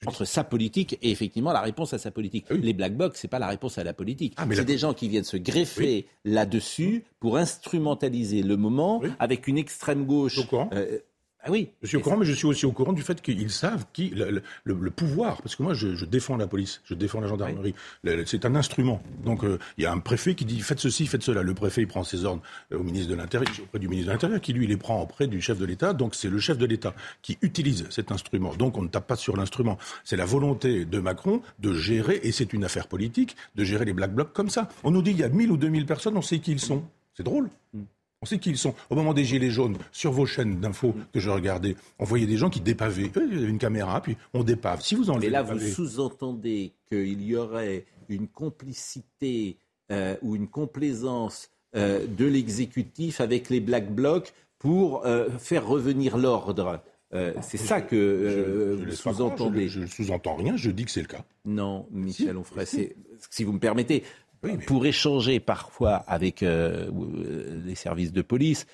entre sa politique et effectivement la réponse à sa politique.
Ah oui.
Les black box, c'est pas la réponse à la politique.
Ah, mais
c'est
la...
des gens qui viennent se greffer oui. là-dessus pour instrumentaliser le moment
oui.
avec une extrême gauche.
Euh,
ah oui.
Je suis au courant, mais je suis aussi au courant du fait qu'ils savent qui le, le, le, pouvoir, parce que moi je, je, défends la police, je défends la gendarmerie. Oui. C'est un instrument. Donc il euh, y a un préfet qui dit faites ceci, faites cela. Le préfet il prend ses ordres au ministre de l'Intérieur, auprès du ministre de l'Intérieur, qui lui les prend auprès du chef de l'État. Donc c'est le chef de l'État qui utilise cet instrument. Donc on ne tape pas sur l'instrument. C'est la volonté de Macron de gérer, et c'est une affaire politique, de gérer les black blocs comme ça. On nous dit il y a 1000 ou 2000 personnes, on sait qui ils sont. C'est drôle. Mm. On sait qui ils sont. Au moment des Gilets jaunes, sur vos chaînes d'infos que je regardais, on voyait des gens qui dépavaient. Il y avait une caméra, puis on dépave. Si vous enlevez
Mais là, vous sous-entendez qu'il y aurait une complicité euh, ou une complaisance euh, de l'exécutif avec les Black Blocs pour euh, faire revenir l'ordre. c'est ça que
je, je
vous sous-entendez.
Je ne sous-entends rien, je dis que c'est le cas.
Non, Michel Onfray, si, si vous me permettez, oui, mais... pour échanger parfois avec euh, les services de police,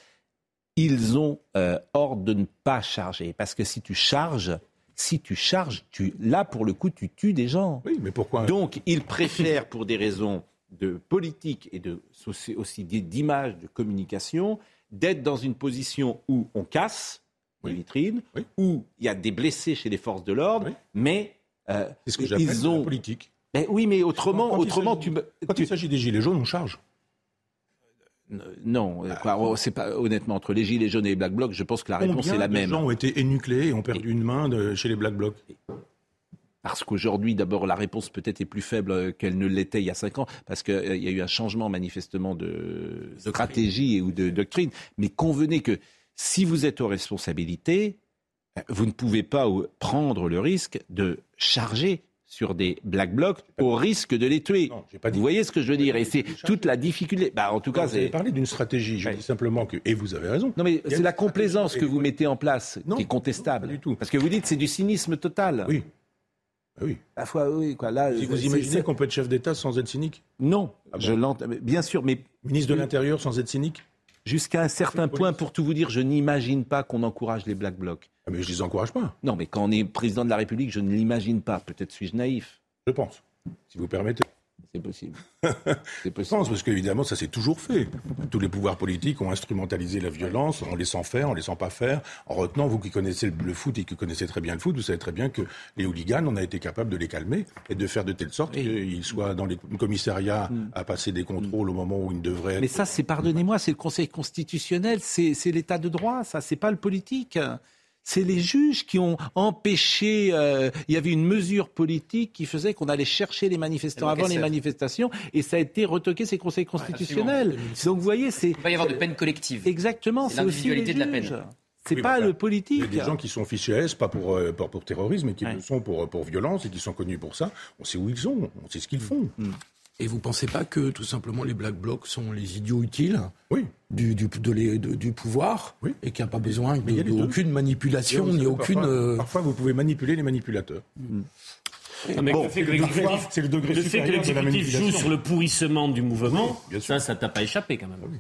ils ont euh, ordre de ne pas charger. Parce que si tu charges, si tu charges, tu, là, pour le coup, tu tues des gens.
Oui, mais pourquoi
Donc, ils préfèrent, pour des raisons de politique et de, aussi d'image, de communication, d'être dans une position où on casse les vitrines,
oui.
où il y a des blessés chez les forces de l'ordre, mais euh,
ce que
ils ont
la politique.
Oui, mais autrement,
quand
autrement, tu me.
Quand
tu...
il s'agit des gilets jaunes, on charge.
Non, ah, c'est pas honnêtement entre les gilets jaunes et les black blocs. Je pense que la réponse est la même.
Combien de gens ont été énucléés et ont perdu et... une main de, chez les black blocs
parce qu'aujourd'hui, d'abord, la réponse peut-être est plus faible qu'elle ne l'était il y a cinq ans, parce qu'il euh, y a eu un changement manifestement de stratégie ou de doctrine. Mais convenez que si vous êtes aux responsabilités, vous ne pouvez pas prendre le risque de charger sur des black blocs au risque de les tuer.
Non, pas dit
vous voyez ce que je veux dire Et c'est toute la difficulté. Bah, en tout cas,
vous avez parlé d'une stratégie. Je ouais. dis simplement que, et vous avez raison.
Non, mais c'est la complaisance que vous mettez en place non, qui est contestable.
Non, du tout.
Parce que vous dites c'est du cynisme total.
Oui. Ah oui.
La fois, oui, quoi. Là,
si vous imaginez qu'on peut être chef d'État sans être cynique
Non, ah je l'entends. Bien sûr, mais
ministre de l'Intérieur sans être cynique
Jusqu'à un certain point, pour tout vous dire, je n'imagine pas qu'on encourage les Black Blocs.
Ah, mais je les encourage pas.
Non, mais quand on est président de la République, je ne l'imagine pas. Peut-être suis-je naïf.
Je pense, si vous permettez.
C'est possible.
C'est possible. parce qu'évidemment, ça s'est toujours fait. Tous les pouvoirs politiques ont instrumentalisé la violence en laissant faire, en laissant pas faire, en retenant, vous qui connaissez le foot et qui connaissez très bien le foot, vous savez très bien que les hooligans, on a été capable de les calmer et de faire de telle sorte qu'ils soient dans les commissariats mm. à passer des contrôles au moment où ils devraient être.
Mais ça, c'est, pardonnez-moi, c'est le Conseil constitutionnel, c'est, c'est l'état de droit, ça, c'est pas le politique c'est les juges qui ont empêché. Euh, il y avait une mesure politique qui faisait qu'on allait chercher les manifestants avant les manifestations, et ça a été retoqué ces conseils constitutionnels. Donc vous voyez, c'est. Il
va y avoir de peine collective.
Exactement, c'est aussi les de la peine. C'est pas le politique.
Il y a des gens qui sont fichés S, pas pour, euh, pour, terrorisme, mais qui le sont pour, pour violence et qui sont connus pour ça. On sait où ils sont, on sait ce qu'ils font. Mm.
Et vous ne pensez pas que tout simplement les Black Blocs sont les idiots utiles
oui.
du, du, du pouvoir oui. et qu'il n'y a pas besoin d'aucune manipulation ni aucune.
Parfois, euh, parfois, vous pouvez manipuler les manipulateurs.
Mm. bon, le fait que l'exécutif joue sur le pourrissement du mouvement, ça, ça t'a pas échappé quand même.
Oui.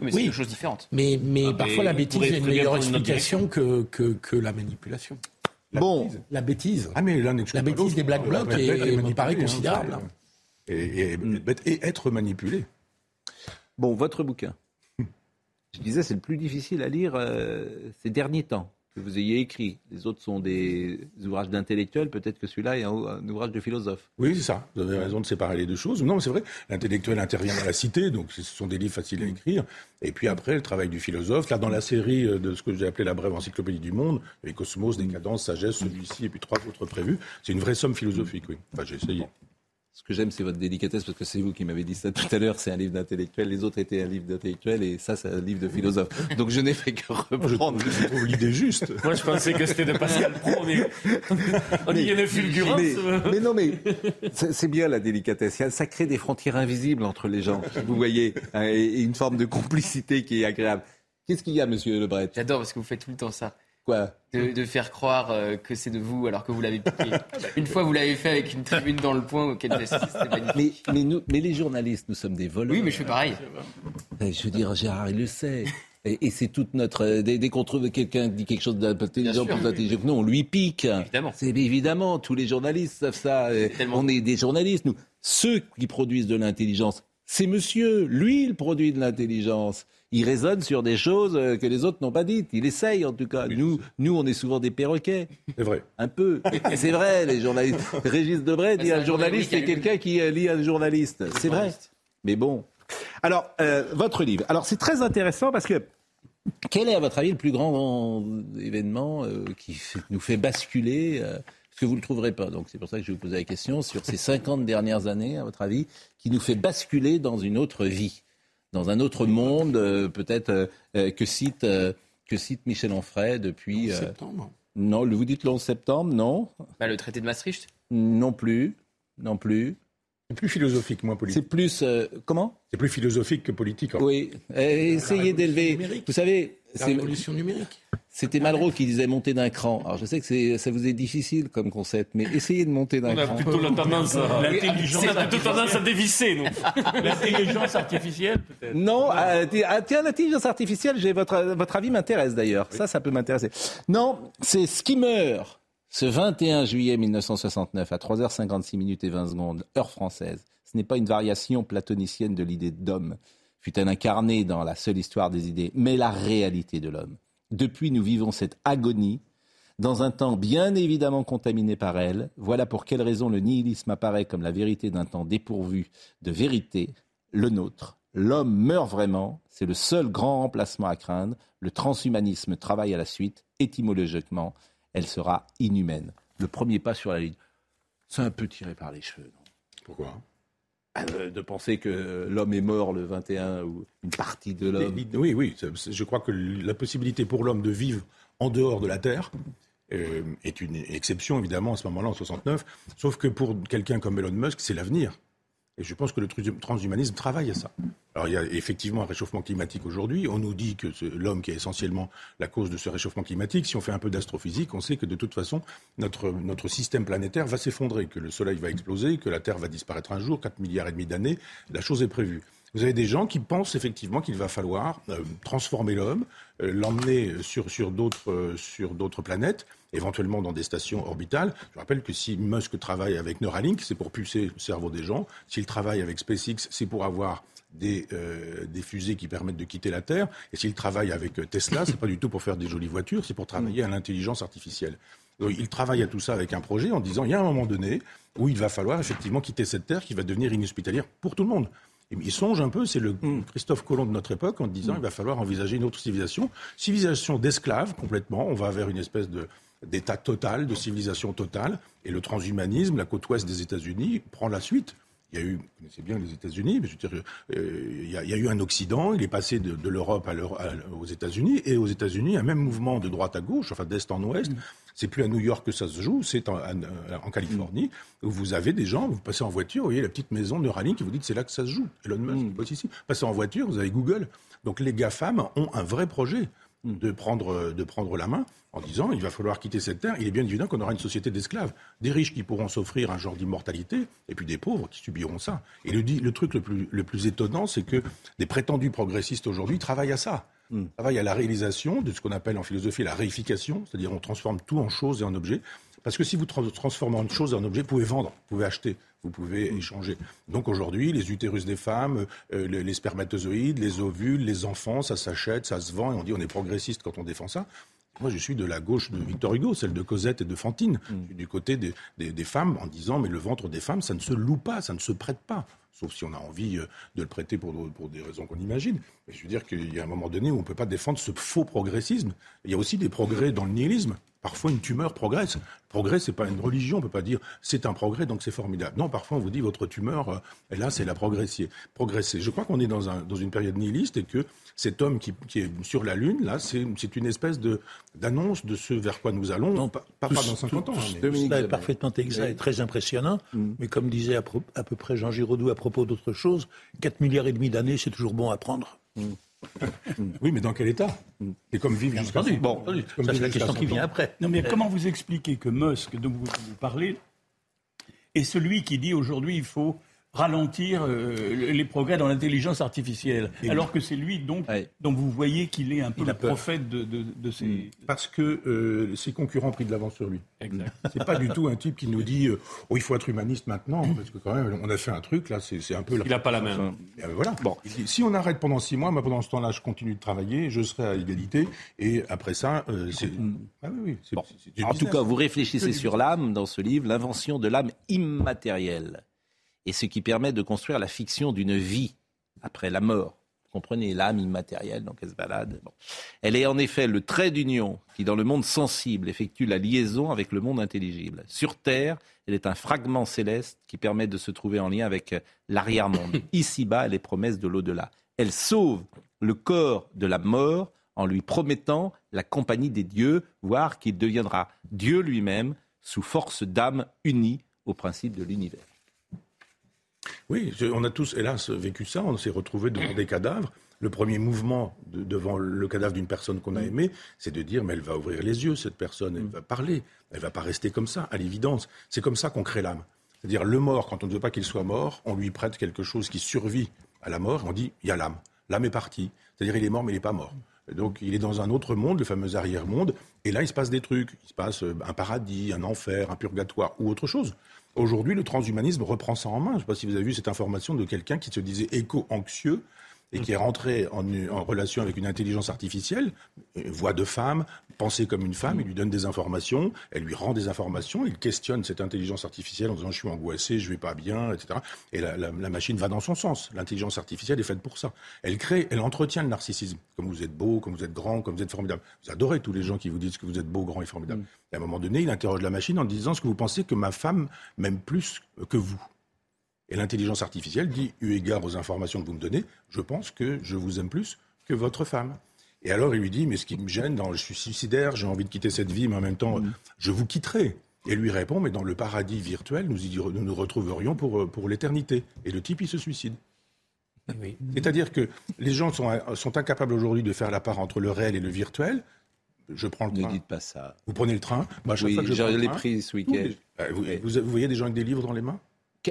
Mais c'est une chose différente.
Mais, mais ah, parfois, la bêtise a une meilleure explication que, que, que, la manipulation.
La bon.
Bêtise. La bêtise.
Ah, mais
la bêtise des Black Blocs me paraît considérable.
Hein, et, être manipulé.
Bon, votre bouquin. Je disais, c'est le plus difficile à lire euh, ces derniers temps que vous ayez écrit. Les autres sont des ouvrages d'intellectuels, peut-être que celui-là est un, ouvrage de philosophe.
Oui, c'est ça. Vous avez raison de séparer les deux choses. Non, mais c'est vrai, l'intellectuel intervient dans la cité, donc ce sont des livres faciles à écrire. Et puis après, le travail du philosophe. Là, dans la série euh, de ce que j'ai appelé la brève encyclopédie du monde, avait Cosmos, Décadence, Sagesse, celui-ci, et puis trois autres prévus. C'est une vraie somme philosophique, oui. Enfin, j'ai essayé.
Ce que j'aime, c'est votre délicatesse, parce que c'est vous qui m'avez dit ça tout à l'heure. C'est un livre d'intellectuel. Les autres étaient un livre d'intellectuel, et ça, c'est un livre de philosophe. Donc, je n'ai fait que reprendre.
Je trouve l'idée juste.
Moi, je pensais que c'était de Pascal Pro, mais on y a une fulgurance.
Mais, non, mais c'est bien la délicatesse. Ça crée des frontières invisibles entre les gens. Vous voyez, hein, et une forme de complicité qui est agréable. Qu'est-ce qu'il y a, Monsieur Lebret?
J'adore parce que vous faites tout le temps ça.
Quoi
de, faire croire euh, que c'est de vous alors que vous l'avez piqué. Une fois, vous l'avez fait avec une tribune dans le point auquel
magnifique. Mais, mais, nous, mais les journalistes, nous sommes des voleurs.
Oui, mais je fais pareil.
Je veux dire, Gérard, il le sait. Et, c'est toute notre. Euh, dès, qu'on trouve quelqu'un qui dit quelque chose d'intelligent, plus intelligent que nous, on lui pique.
Évidemment.
C'est évidemment, tous les journalistes savent ça. On est des journalistes, nous. Ceux qui produisent de l'intelligence, c'est monsieur. Lui, il produit de l'intelligence il raisonne sur des choses euh, que les autres n'ont pas dites. Il essaye en tout cas. Nous, nous, on est souvent des perroquets.
C'est vrai.
Un peu. c'est vrai, les journalistes. Régis Debray dit un journaliste, c'est quelqu'un qui euh, lit un journaliste. C'est vrai. Mais bon. Alors, euh, votre livre. Alors, c'est très intéressant parce que quel est, à votre avis, le plus grand événement qui nous fait basculer Parce que vous ne le trouverez pas? Donc, c'est pour ça que je vais vous poser la question sur ces 50 dernières années, à votre avis, qui nous fait basculer dans une autre vie dans un autre monde, euh, peut-être euh, euh, que cite que cite Michel Onfray depuis.
septembre.
Non, vous dites le 11 septembre, non?
Bah, Le traité de Maastricht
Non plus, non plus.
C'est plus philosophique, moins politique.
C'est plus comment?
C'est plus philosophique que politique.
Oui. essayez d'élever. Vous savez,
la révolution numérique.
C'était Malraux qui disait monter d'un cran. Alors je sais que ça vous est difficile comme concept, mais essayez de monter d'un cran.
On a plutôt la tendance à, l'intelligence a plutôt tendance à dévisser, nous.
L'intelligence artificielle, peut-être.
Non, euh, ah, tiens, l'intelligence artificielle, j'ai votre, votre avis m'intéresse d'ailleurs. Ça, ça peut m'intéresser. Non, c'est Skimmer. Ce 21 juillet 1969, à 3h56 minutes et 20 secondes, heure française, ce n'est pas une variation platonicienne de l'idée d'homme fut-elle incarnée dans la seule histoire des idées, mais la réalité de l'homme. Depuis, nous vivons cette agonie dans un temps bien évidemment contaminé par elle. Voilà pour quelle raison le nihilisme apparaît comme la vérité d'un temps dépourvu de vérité, le nôtre. L'homme meurt vraiment, c'est le seul grand remplacement à craindre. Le transhumanisme travaille à la suite, étymologiquement, elle sera inhumaine. Le premier pas sur la ligne. C'est un peu tiré par les cheveux. Non?
Pourquoi?
De penser que l'homme est mort le 21 ou une partie de l'homme.
Oui, oui. Je crois que la possibilité pour l'homme de vivre en dehors de la Terre euh, est une exception, évidemment, à ce moment-là, en 69. Sauf que pour quelqu'un comme Elon Musk, c'est l'avenir. Et je pense que le transhumanisme travaille à ça. Alors il y a effectivement un réchauffement climatique aujourd'hui. On nous dit que l'homme qui est essentiellement la cause de ce réchauffement climatique, si on fait un peu d'astrophysique, on sait que de toute façon, notre, notre système planétaire va s'effondrer, que le Soleil va exploser, que la Terre va disparaître un jour, 4 milliards et demi d'années. La chose est prévue. Vous avez des gens qui pensent effectivement qu'il va falloir euh, transformer l'homme, euh, l'emmener sur, sur d'autres euh, sur d'autres planètes, éventuellement dans des stations orbitales. Je rappelle que si Musk travaille avec Neuralink, c'est pour pulser le cerveau des gens. S'il travaille avec SpaceX, c'est pour avoir des, des, fusées qui permettent de quitter la Terre. Et s'il travaille avec Tesla, c'est pas du tout pour faire des jolies voitures, c'est pour travailler à l'intelligence artificielle. il travaille à tout ça avec un projet en disant il y a un moment donné où il va falloir effectivement quitter cette Terre qui va devenir inhospitalière pour tout le monde. Il songe un peu, c'est le mm. Christophe Colomb de notre époque, en disant qu'il mm. va falloir envisager une autre civilisation, civilisation d'esclaves complètement. On va vers une espèce de d'état total, de civilisation totale, et le transhumanisme, la côte ouest des États-Unis, prend la suite. Il y a eu, vous connaissez bien les États-Unis, mais je veux dire, euh, il, y a, eu un Occident, il est passé de, l'Europe aux États-Unis, et aux États-Unis, un même mouvement de droite à gauche, enfin d'est en ouest, mm. C'est plus à New York que ça se joue, c'est en, Californie, où vous avez des gens, vous passez en voiture, vous voyez la petite maison de Neuralink, qui vous dit que c'est là que ça se joue. Elon Musk, mm. ici. Passez en voiture, vous avez Google. Donc les GAFAM ont un vrai projet mm. De prendre, de prendre la main en disant il va falloir quitter cette terre. Il est bien évident qu'on aura une société d'esclaves. Des riches qui pourront s'offrir un genre d'immortalité, et puis des pauvres qui subiront ça. Et le, le truc le plus, le plus étonnant, c'est que des prétendus progressistes aujourd'hui travaillent à ça. Mm. travaille à la réalisation de ce qu'on appelle en philosophie la réification, c'est-à-dire on transforme tout en choses et en objets. Parce que si vous transformez en choses et en objets, vous pouvez vendre, vous pouvez acheter, vous pouvez mm. échanger. Donc aujourd'hui, les utérus des femmes, euh, les, spermatozoïdes, les ovules, les enfants, ça s'achète, ça se vend, et on dit on est progressiste quand on défend ça. Moi, je suis de la gauche de Victor Hugo, celle de Cosette et de Fantine. Mm. Je suis du côté des, des femmes en disant mais le ventre des femmes, ça ne se loue pas, ça ne se prête pas sauf si on a envie euh, de le prêter pour, pour des raisons qu'on imagine. Mais je veux dire qu'il y a un moment donné où on ne peut pas défendre ce faux progressisme. Il y a aussi des progrès dans le nihilisme. Parfois, une tumeur progresse. Le progrès, c'est pas une religion. On peut pas dire c'est un progrès, donc c'est formidable. Non, parfois, on vous dit votre tumeur, euh, et là, c'est la progresser. progresser. Je crois qu'on est dans, un, dans une période nihiliste et que cet homme qui, qui est sur la Lune, là, c'est une espèce d'annonce de, ce vers quoi nous allons, non, pas, pas, dans 50 ans.
Hein, est parfaitement exact et très impressionnant. Mm. Mais comme disait à, peu près Jean Giraudoux à propos d'autre chose, 4 milliards et demi d'années, c'est toujours bon à prendre. Mm.
oui, mais dans quel état? Et comme vivre jusqu'à
Bon, c'est la question qui vient après.
Non, mais comment vous expliquez que Musk, dont vous parlez, est celui qui dit aujourd'hui il faut ralentir euh, les progrès dans l'intelligence artificielle, alors que c'est lui donc dont vous voyez qu'il est un peu le prophète de, de, ces... Mm.
Parce que euh, ses concurrents ont pris de l'avance sur lui. C'est pas du tout un type qui nous dit euh, oh il faut être humaniste maintenant parce que quand même on a fait un truc là c'est un peu.
Il n'a pas la main.
voilà. Bon, si on arrête pendant six mois, moi pendant ce temps-là je continue de travailler, je serai à égalité et après ça c'est. Mm.
Ah, oui, oui, en tout cas, vous réfléchissez sur l'âme dans ce livre, l'invention de l'âme immatérielle et ce qui permet de construire la fiction d'une vie après la mort. Vous comprenez l'âme immatérielle, donc elle se balade. Elle est en effet le trait d'union qui, dans le monde sensible, effectue la liaison avec le monde intelligible. Sur Terre, elle est un fragment céleste qui permet de se trouver en lien avec l'arrière-monde. Ici-bas, elle est promesse de l'au-delà. Elle sauve le corps de la mort en lui promettant la compagnie des dieux, voire qu'il deviendra Dieu lui-même sous force d'âme unie au principe de l'univers.
Oui, on a tous, hélas, vécu ça. On s'est retrouvés devant des cadavres. Le premier mouvement devant le cadavre d'une personne qu'on a mm. aimée, c'est de dire mais elle va ouvrir les yeux, cette personne, elle mm. va parler, elle va pas rester comme ça, à l'évidence. C'est comme ça qu'on crée l'âme. C'est-à-dire le mort, quand on ne veut pas qu'il soit mort, on lui prête quelque chose qui survit à la mort, on dit il y a l'âme. L'âme est partie. C'est-à-dire il est mort mais il n'est pas mort. Donc il est dans un autre monde, le fameux arrière-monde, et là il se passe des trucs. Il se passe euh, un paradis, un enfer, un purgatoire ou autre chose. Aujourd'hui, le transhumanisme reprend ça en main. Je ne sais pas si vous avez vu cette information de quelqu'un qui se disait éco-anxieux et qui est rentré en, relation avec une intelligence artificielle, voix de femme, pensée comme une femme, il lui donne des informations, elle lui rend des informations, il questionne cette intelligence artificielle en disant je suis angoissé, je vais pas bien, etc. Et la, machine va dans son sens. L'intelligence artificielle est faite pour ça. Elle crée, elle entretient le narcissisme. Comme vous êtes beau, comme vous êtes grand, comme vous êtes formidable. Vous adorez tous les gens qui vous disent que vous êtes beau, grand et formidable. Mm. Et à un moment donné, il interroge la machine en disant ce que vous pensez que ma femme m'aime plus que vous et l'intelligence artificielle dit, eu égard aux informations que vous me donnez, je pense que je vous aime plus que votre femme. Et alors il lui dit, mais ce qui me gêne, je suis suicidaire, j'ai envie de quitter cette vie, mais en même temps, mm. je vous quitterai. Et lui répond, mais dans le paradis virtuel, nous nous, nous retrouverions pour, pour l'éternité. Et le type, il se suicide. C'est-à-dire que les gens sont, sont incapables aujourd'hui de faire la part entre le réel et le virtuel. Je prends le train.
Ne dites pas ça.
Vous prenez le train.
Oui, je l'ai pris ce week-end.
Vous, vous, voyez des gens avec des livres dans les mains?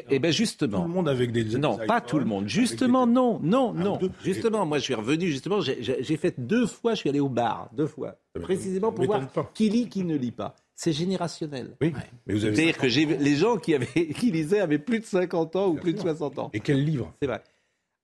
Eh bien justement.
Tout le monde avec des.
Non, pas tout le monde. Justement, non, non, non. Justement, moi je suis revenu, justement, j'ai fait deux fois, je suis allé au bar, deux fois. Ah, précisément pour voir qui lit, qui ne lit pas. C'est générationnel.
Oui.
C'est-à-dire que les gens qui, avaient, qui lisaient avaient plus de 50 ans ou plus de 60 ans.
Et quel livre?
C'est vrai.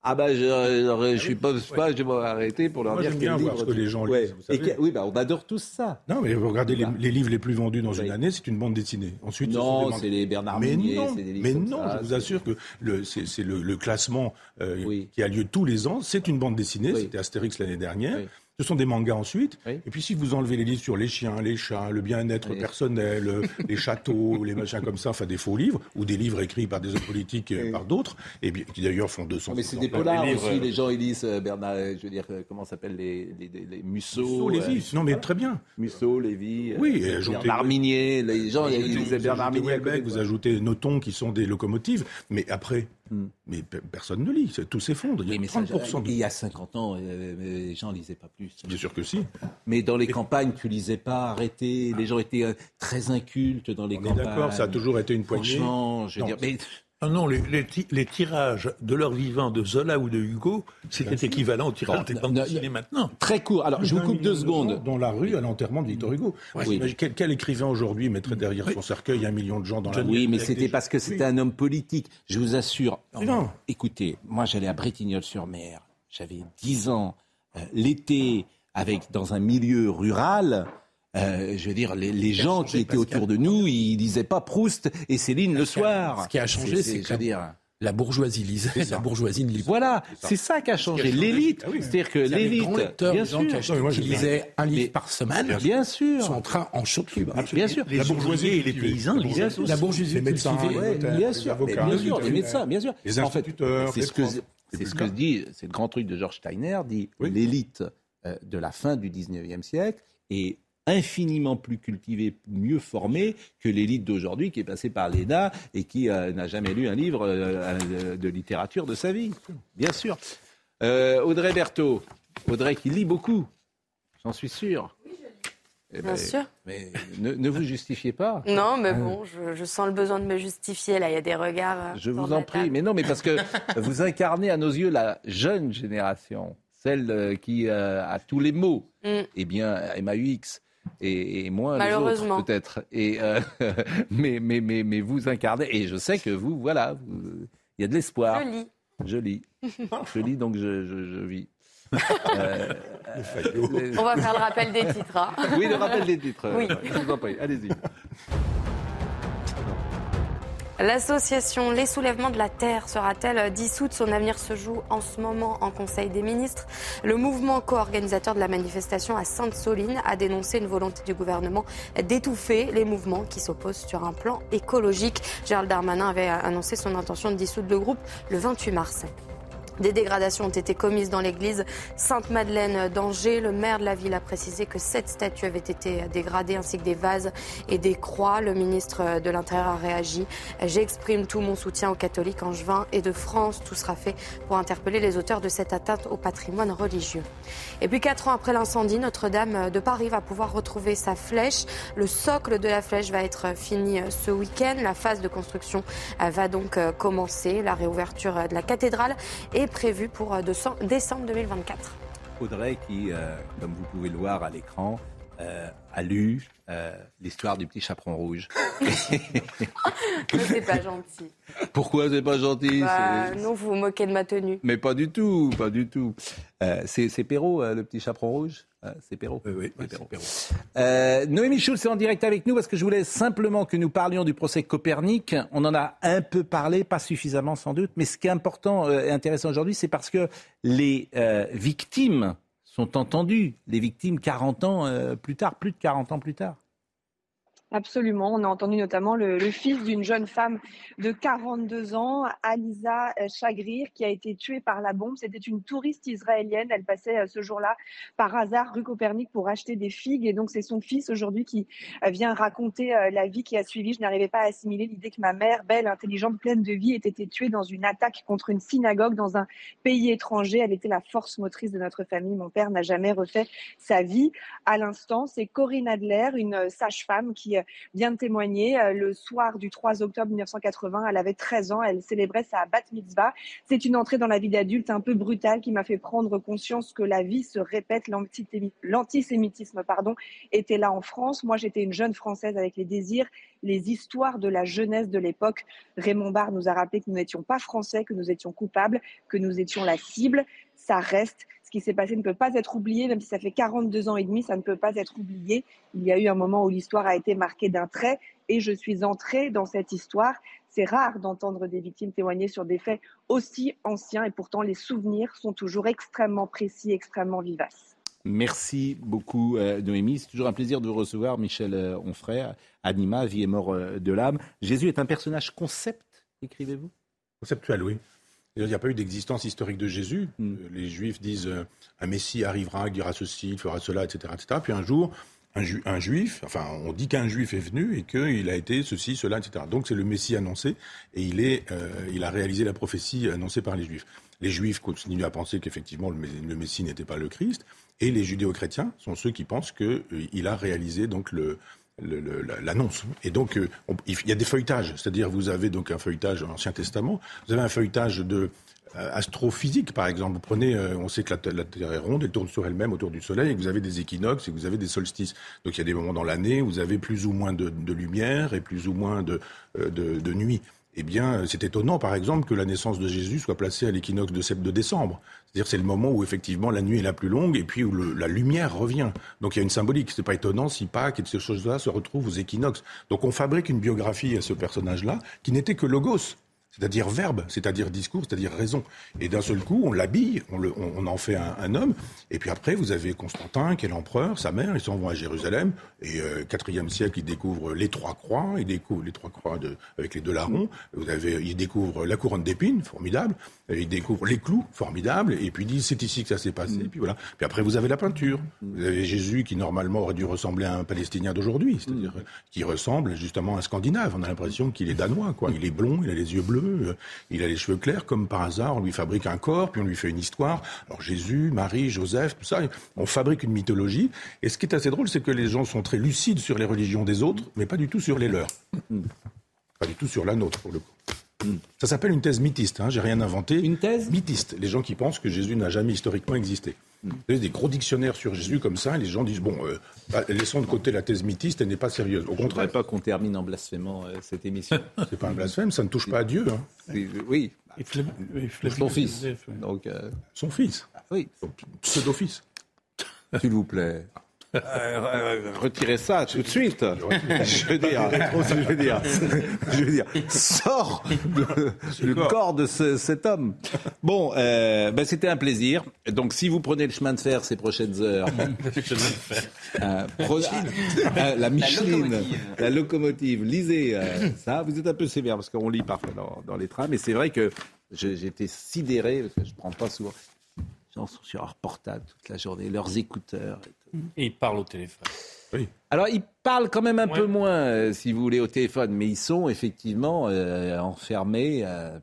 Ah bah je, je, suis pas, pas, je vais m'arrêter pour leur
Moi,
dire
bien voir ce que les gens lisent. Vous
savez. oui, bah on adore tous ça.
Non, mais vous regardez les, les, livres les plus vendus dans une année, c'est une bande dessinée.
Ensuite, non, c'est les Bernard mais
non,
des
mais non, je vous assure que c'est le, le, classement euh, oui. qui a lieu tous les ans. C'est une bande dessinée. Oui. C'était Astérix l'année dernière. Ce sont des mangas ensuite. Oui. Et puis si vous enlevez les livres sur les chiens, les chats, le bien-être oui. personnel, euh, les châteaux, les machins comme ça, enfin des faux livres, ou des livres écrits par des hommes politiques, oui. par d'autres, et bien, qui d'ailleurs font 200
Mais c'est des polars les aussi, les gens ils lisent euh, Bernard, je veux dire, comment s'appellent les, les, les, les Musso.
Musso, euh, non mais très bien.
Musso, Lévy,
oui,
euh, Bernard Minier, les gens ils lisaient Bernard Minier.
Vous ajoutez Noton qui sont des locomotives, mais après, Hmm. Mais personne ne lit, tout s'effondre. Il y a
oui, 30% ça, de... Il y a 50 ans, euh, les gens ne lisaient pas plus.
Bien sûr que si.
Mais dans les mais... campagnes, tu lisais pas, arrêtez. Les gens étaient euh, très incultes dans les
On
campagnes.
D'accord, ça a toujours été une poignée.
Franchement, je veux dire, mais...
Ah non, les, les, les, tirages de leur vivant de Zola ou de Hugo, c'était équivalent au tirage des bandes dessinées maintenant.
Très court. Alors, je vous coupe deux secondes.
Dans la rue, à l'enterrement de Victor Hugo. Oui. Quel, quel, écrivain aujourd'hui mettrait derrière oui. son cercueil un million de gens dans la rue?
Oui, mais c'était parce que c'était un homme politique. Je vous assure. Non, non. Écoutez, moi, j'allais à Bretignolles-sur-Mer. J'avais 10 ans. Euh, L'été, avec dans un milieu rural. Euh, je veux dire, les, les gens qui étaient autour de nous, ils lisaient pas Proust et Céline le soir.
Ce qui a changé, c'est que dire... la bourgeoisie lisait, la bourgeoisie ne lisait
Voilà, c'est ça. qui a changé. L'élite, ah oui. c'est-à-dire que l'élite,
bien sûr, qui, non, qui lisaient un livre par semaine,
bien sûr,
sont en train en chute libre.
Bien sûr,
la bourgeoisie et les paysans lisaient
La bourgeoisie,
les médecins,
bien sûr, bien sûr, les médecins, bien sûr.
Les instituteurs,
c'est ce que c'est ce que dit, c'est le grand truc de Georges Steiner, dit l'élite de la fin du 19e siècle est infiniment plus cultivé, mieux formé que l'élite d'aujourd'hui qui est passée par l'ENA et qui euh, n'a jamais lu un livre euh, de littérature de sa vie. Bien sûr. Euh, Audrey Berthaud, Audrey qui lit beaucoup, j'en suis sûr.
Eh Bien ben, sûr.
Mais ne, ne, vous justifiez pas.
Non, mais bon, je, je, sens le besoin de me justifier. Là, il y a des regards.
Je vous en prie. Mais non, mais parce que vous incarnez à nos yeux la jeune génération, celle qui a tous les mots. Mm. Eh bien, MAUX et, et moins les autres peut-être. Et euh, mais, mais, mais, mais vous incarnez et je sais que vous voilà, il y a de l'espoir.
Je lis.
Je lis. je lis donc je, je, je vis.
Euh, On va faire le rappel des titres. Hein.
Oui, le rappel des titres. Oui. Je vous en prie. Allez-y.
L'association Les Soulèvements de la Terre sera-t-elle dissoute? Son avenir se joue en ce moment en Conseil des ministres. Le mouvement co-organisateur de la manifestation à Sainte-Soline a dénoncé une volonté du gouvernement d'étouffer les mouvements qui s'opposent sur un plan écologique. Gérald Darmanin avait annoncé son intention de dissoudre le groupe le 28 mars. Des dégradations ont été commises dans l'église Sainte-Madeleine d'Angers. Le maire de la ville a précisé que sept statues avaient été dégradées ainsi que des vases et des croix. Le ministre de l'Intérieur a réagi. J'exprime tout mon soutien aux catholiques angevins et de France. Tout sera fait pour interpeller les auteurs de cette atteinte au patrimoine religieux. Et puis quatre ans après l'incendie, Notre-Dame de Paris va pouvoir retrouver sa flèche. Le socle de la flèche va être fini ce week-end. La phase de construction va donc commencer. La réouverture de la cathédrale est prévu pour décembre 2024.
Audrey qui, euh, comme vous pouvez le voir à l'écran, euh, a lu euh, l'histoire du petit chaperon rouge.
c'est pas gentil.
Pourquoi c'est pas gentil?
Bah, Non, vous vous moquez de ma tenue.
Mais pas du tout, pas du tout. Euh, c'est Perrault, euh, le petit chaperon rouge? C'est Perrault?
Oui, oui,
oui
c'est Perrault.
Euh, Noémie Schulz est en direct avec nous parce que je voulais simplement que nous parlions du procès Copernic. On en a un peu parlé, pas suffisamment sans doute, mais ce qui est important et intéressant aujourd'hui, c'est parce que les victimes sont entendues, les victimes 40 ans plus tard, plus de 40 ans plus tard.
Absolument. On a entendu notamment le, fils d'une jeune femme de 42 ans, Alisa Chagrir, qui a été tuée par la bombe. C'était une touriste israélienne. Elle passait euh, ce jour-là par hasard rue Copernic pour acheter des figues. Et donc, c'est son fils aujourd'hui qui euh, vient raconter euh, la vie qui a suivi. Je n'arrivais pas à assimiler l'idée que ma mère, belle, intelligente, pleine de vie, ait été tuée dans une attaque contre une synagogue dans un pays étranger. Elle était la force motrice de notre famille. Mon père n'a jamais refait sa vie. À l'instant, c'est Corinne Adler, une sage-femme qui vient de témoigner. Euh, le soir du 3 octobre 1980, elle avait 13 ans, elle célébrait sa bat mitzvah. C'est une entrée dans la vie d'adulte un peu brutale qui m'a fait prendre conscience que la vie se répète. L'antisémitisme pardon, était là en France. Moi, j'étais une jeune Française avec les désirs, les histoires de la jeunesse de l'époque. Raymond Barre nous a rappelé que nous n'étions pas français, que nous étions coupables, que nous étions la cible. Ça reste ce qui s'est passé ne peut pas être oublié, même si ça fait 42 ans et demi, ça ne peut pas être oublié. Il y a eu un moment où l'histoire a été marquée d'un trait et je suis entrée dans cette histoire. C'est rare d'entendre des victimes témoigner sur des faits aussi anciens et pourtant les souvenirs sont toujours extrêmement précis, extrêmement vivaces.
Merci beaucoup, euh, Noémie. C'est toujours un plaisir de vous recevoir, Michel euh, Onfray, Anima, Vie et mort euh, de l'âme. Jésus est un personnage concept, écrivez-vous?
Conceptuel, oui. Il n'y a pas eu d'existence historique de Jésus. Hmm. Euh, les Juifs disent euh, un Messie arrivera, il dira ceci, il fera cela, etc., etc. Puis un jour, un, Juif, enfin, on dit qu'un Juif est venu et qu'il a été ceci, cela, etc. Donc c'est le Messie annoncé et il, est, euh, il a réalisé la prophétie annoncée par les Juifs. Les Juifs continuent à penser qu'effectivement le, Messie n'était pas le Christ et les Judéo-chrétiens sont ceux qui pensent qu'il a réalisé donc le, l'annonce. Et donc, euh, il y a des feuilletages. C'est-à-dire, vous avez donc un feuilletage Ancien Testament, vous avez un feuilletage de euh, astrophysique, par exemple. Vous prenez, euh, on sait que la, Terre est ronde, elle tourne sur elle-même autour du Soleil, et que vous avez des équinoxes et que vous avez des solstices. Donc, il y a des moments dans l'année où vous avez plus ou moins de, lumière et plus ou moins de, de nuit eh bien, c'est étonnant, par exemple, que la naissance de Jésus soit placée à l'équinoxe de, de décembre. C'est-à-dire c'est le moment où, effectivement, la nuit est la plus longue et puis où la lumière revient. Donc il y a une symbolique. C'est pas étonnant si Pâques et ces choses-là se retrouvent aux équinoxes. Donc on fabrique une biographie à ce personnage-là qui n'était que logos c'est-à-dire verbe, c'est-à-dire discours, c'est-à-dire raison. Et d'un seul coup, on l'habille, on, en fait un, homme. Et puis après, vous avez Constantin, qui est l'empereur, sa mère, ils s'en vont à Jérusalem. Et euh, quatrième siècle, ils découvrent les trois croix, ils découvrent les trois croix de, avec les deux larrons. Vous avez, ils découvrent la couronne d'épines, formidable. Ils découvrent les clous, formidable. Et puis ils disent, c'est ici que ça s'est passé. Et puis voilà. Puis après, vous avez la peinture. Vous avez Jésus qui normalement aurait dû ressembler à un Palestinien d'aujourd'hui, c'est-à-dire qui ressemble justement à un Scandinave. On a l'impression qu'il est danois, quoi. Il est blond, il a les yeux bleus. Euh, il a les cheveux clairs, comme par hasard, on lui fabrique un corps, puis on lui fait une histoire. Alors Jésus, Marie, Joseph, tout ça, on fabrique une mythologie. Et ce qui est assez drôle, c'est que les gens sont très lucides sur les religions des autres, mais pas du tout sur les leurs. Pas du tout sur la nôtre, pour le coup. Ça s'appelle une thèse mythiste, hein, j'ai rien inventé.
Une thèse?
Mythiste, les gens qui pensent que Jésus n'a jamais historiquement existé. Vous avez des gros dictionnaires sur Jésus comme ça, et les gens disent bon, euh, bah, laissons de côté la thèse mythiste, elle n'est pas sérieuse. Au contraire.
Je pas qu'on termine en blasphémant euh, cette émission.
C'est pas un blasphème, ça ne touche pas à Dieu. Hein.
Oui. Son fils. Donc,
euh, Son fils.
Oui.
Pseudo-fils.
S'il vous plaît. Euh, retirez ça tout de suite. je veux dire, je veux dire, je veux dire, sors du corps de cet homme. Bon, euh, ben, c'était un plaisir. Donc, si vous prenez le chemin de fer ces prochaines heures, euh, la Micheline, la locomotive, lisez ça. Vous êtes un peu sévère parce qu'on lit parfois dans, les trains, mais c'est vrai que j'étais sidéré parce que je prends pas souvent. Sont sur leur portable toute la journée, leurs écouteurs.
Et ils parlent au téléphone.
Oui. Alors, ils parlent quand même un peu moins, euh, si vous voulez, au téléphone, mais ils sont effectivement euh, enfermés euh,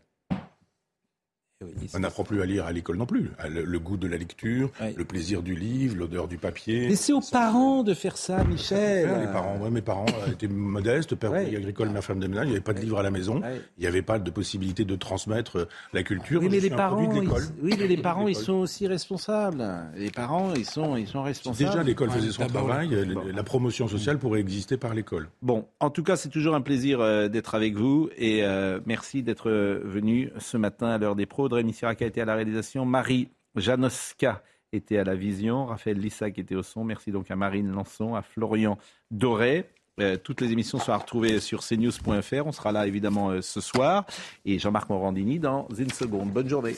on n'apprend plus à lire à l'école non plus. Le, goût de la lecture, le plaisir du livre, l'odeur du papier.
Mais c'est aux parents de faire ça, Michel.
les parents, mes parents euh, étaient modestes, père agricole, ma femme de ménage. Il n'y avait pas de livre à la maison. Il n'y avait pas de possibilité de transmettre euh, la culture.
Oui, mais les parents, ils, oui, mais les parents, ils sont aussi responsables. Les parents, ils sont, ils sont responsables.
déjà l'école faisait son travail, la promotion sociale pourrait exister par l'école.
Bon, en tout cas, c'est toujours un plaisir euh, d'être avec vous et merci d'être venu ce matin à l'heure des pros. Rémi Sirac a été à la réalisation. Marie Janoska était à la vision. Raphaël Lissac était au son. Merci donc à Marine Lançon, à Florian Doré. Euh, toutes les émissions sont à retrouver sur cnews.fr. On sera là évidemment euh, ce soir. Et Jean-Marc Morandini dans une seconde. Bonne journée.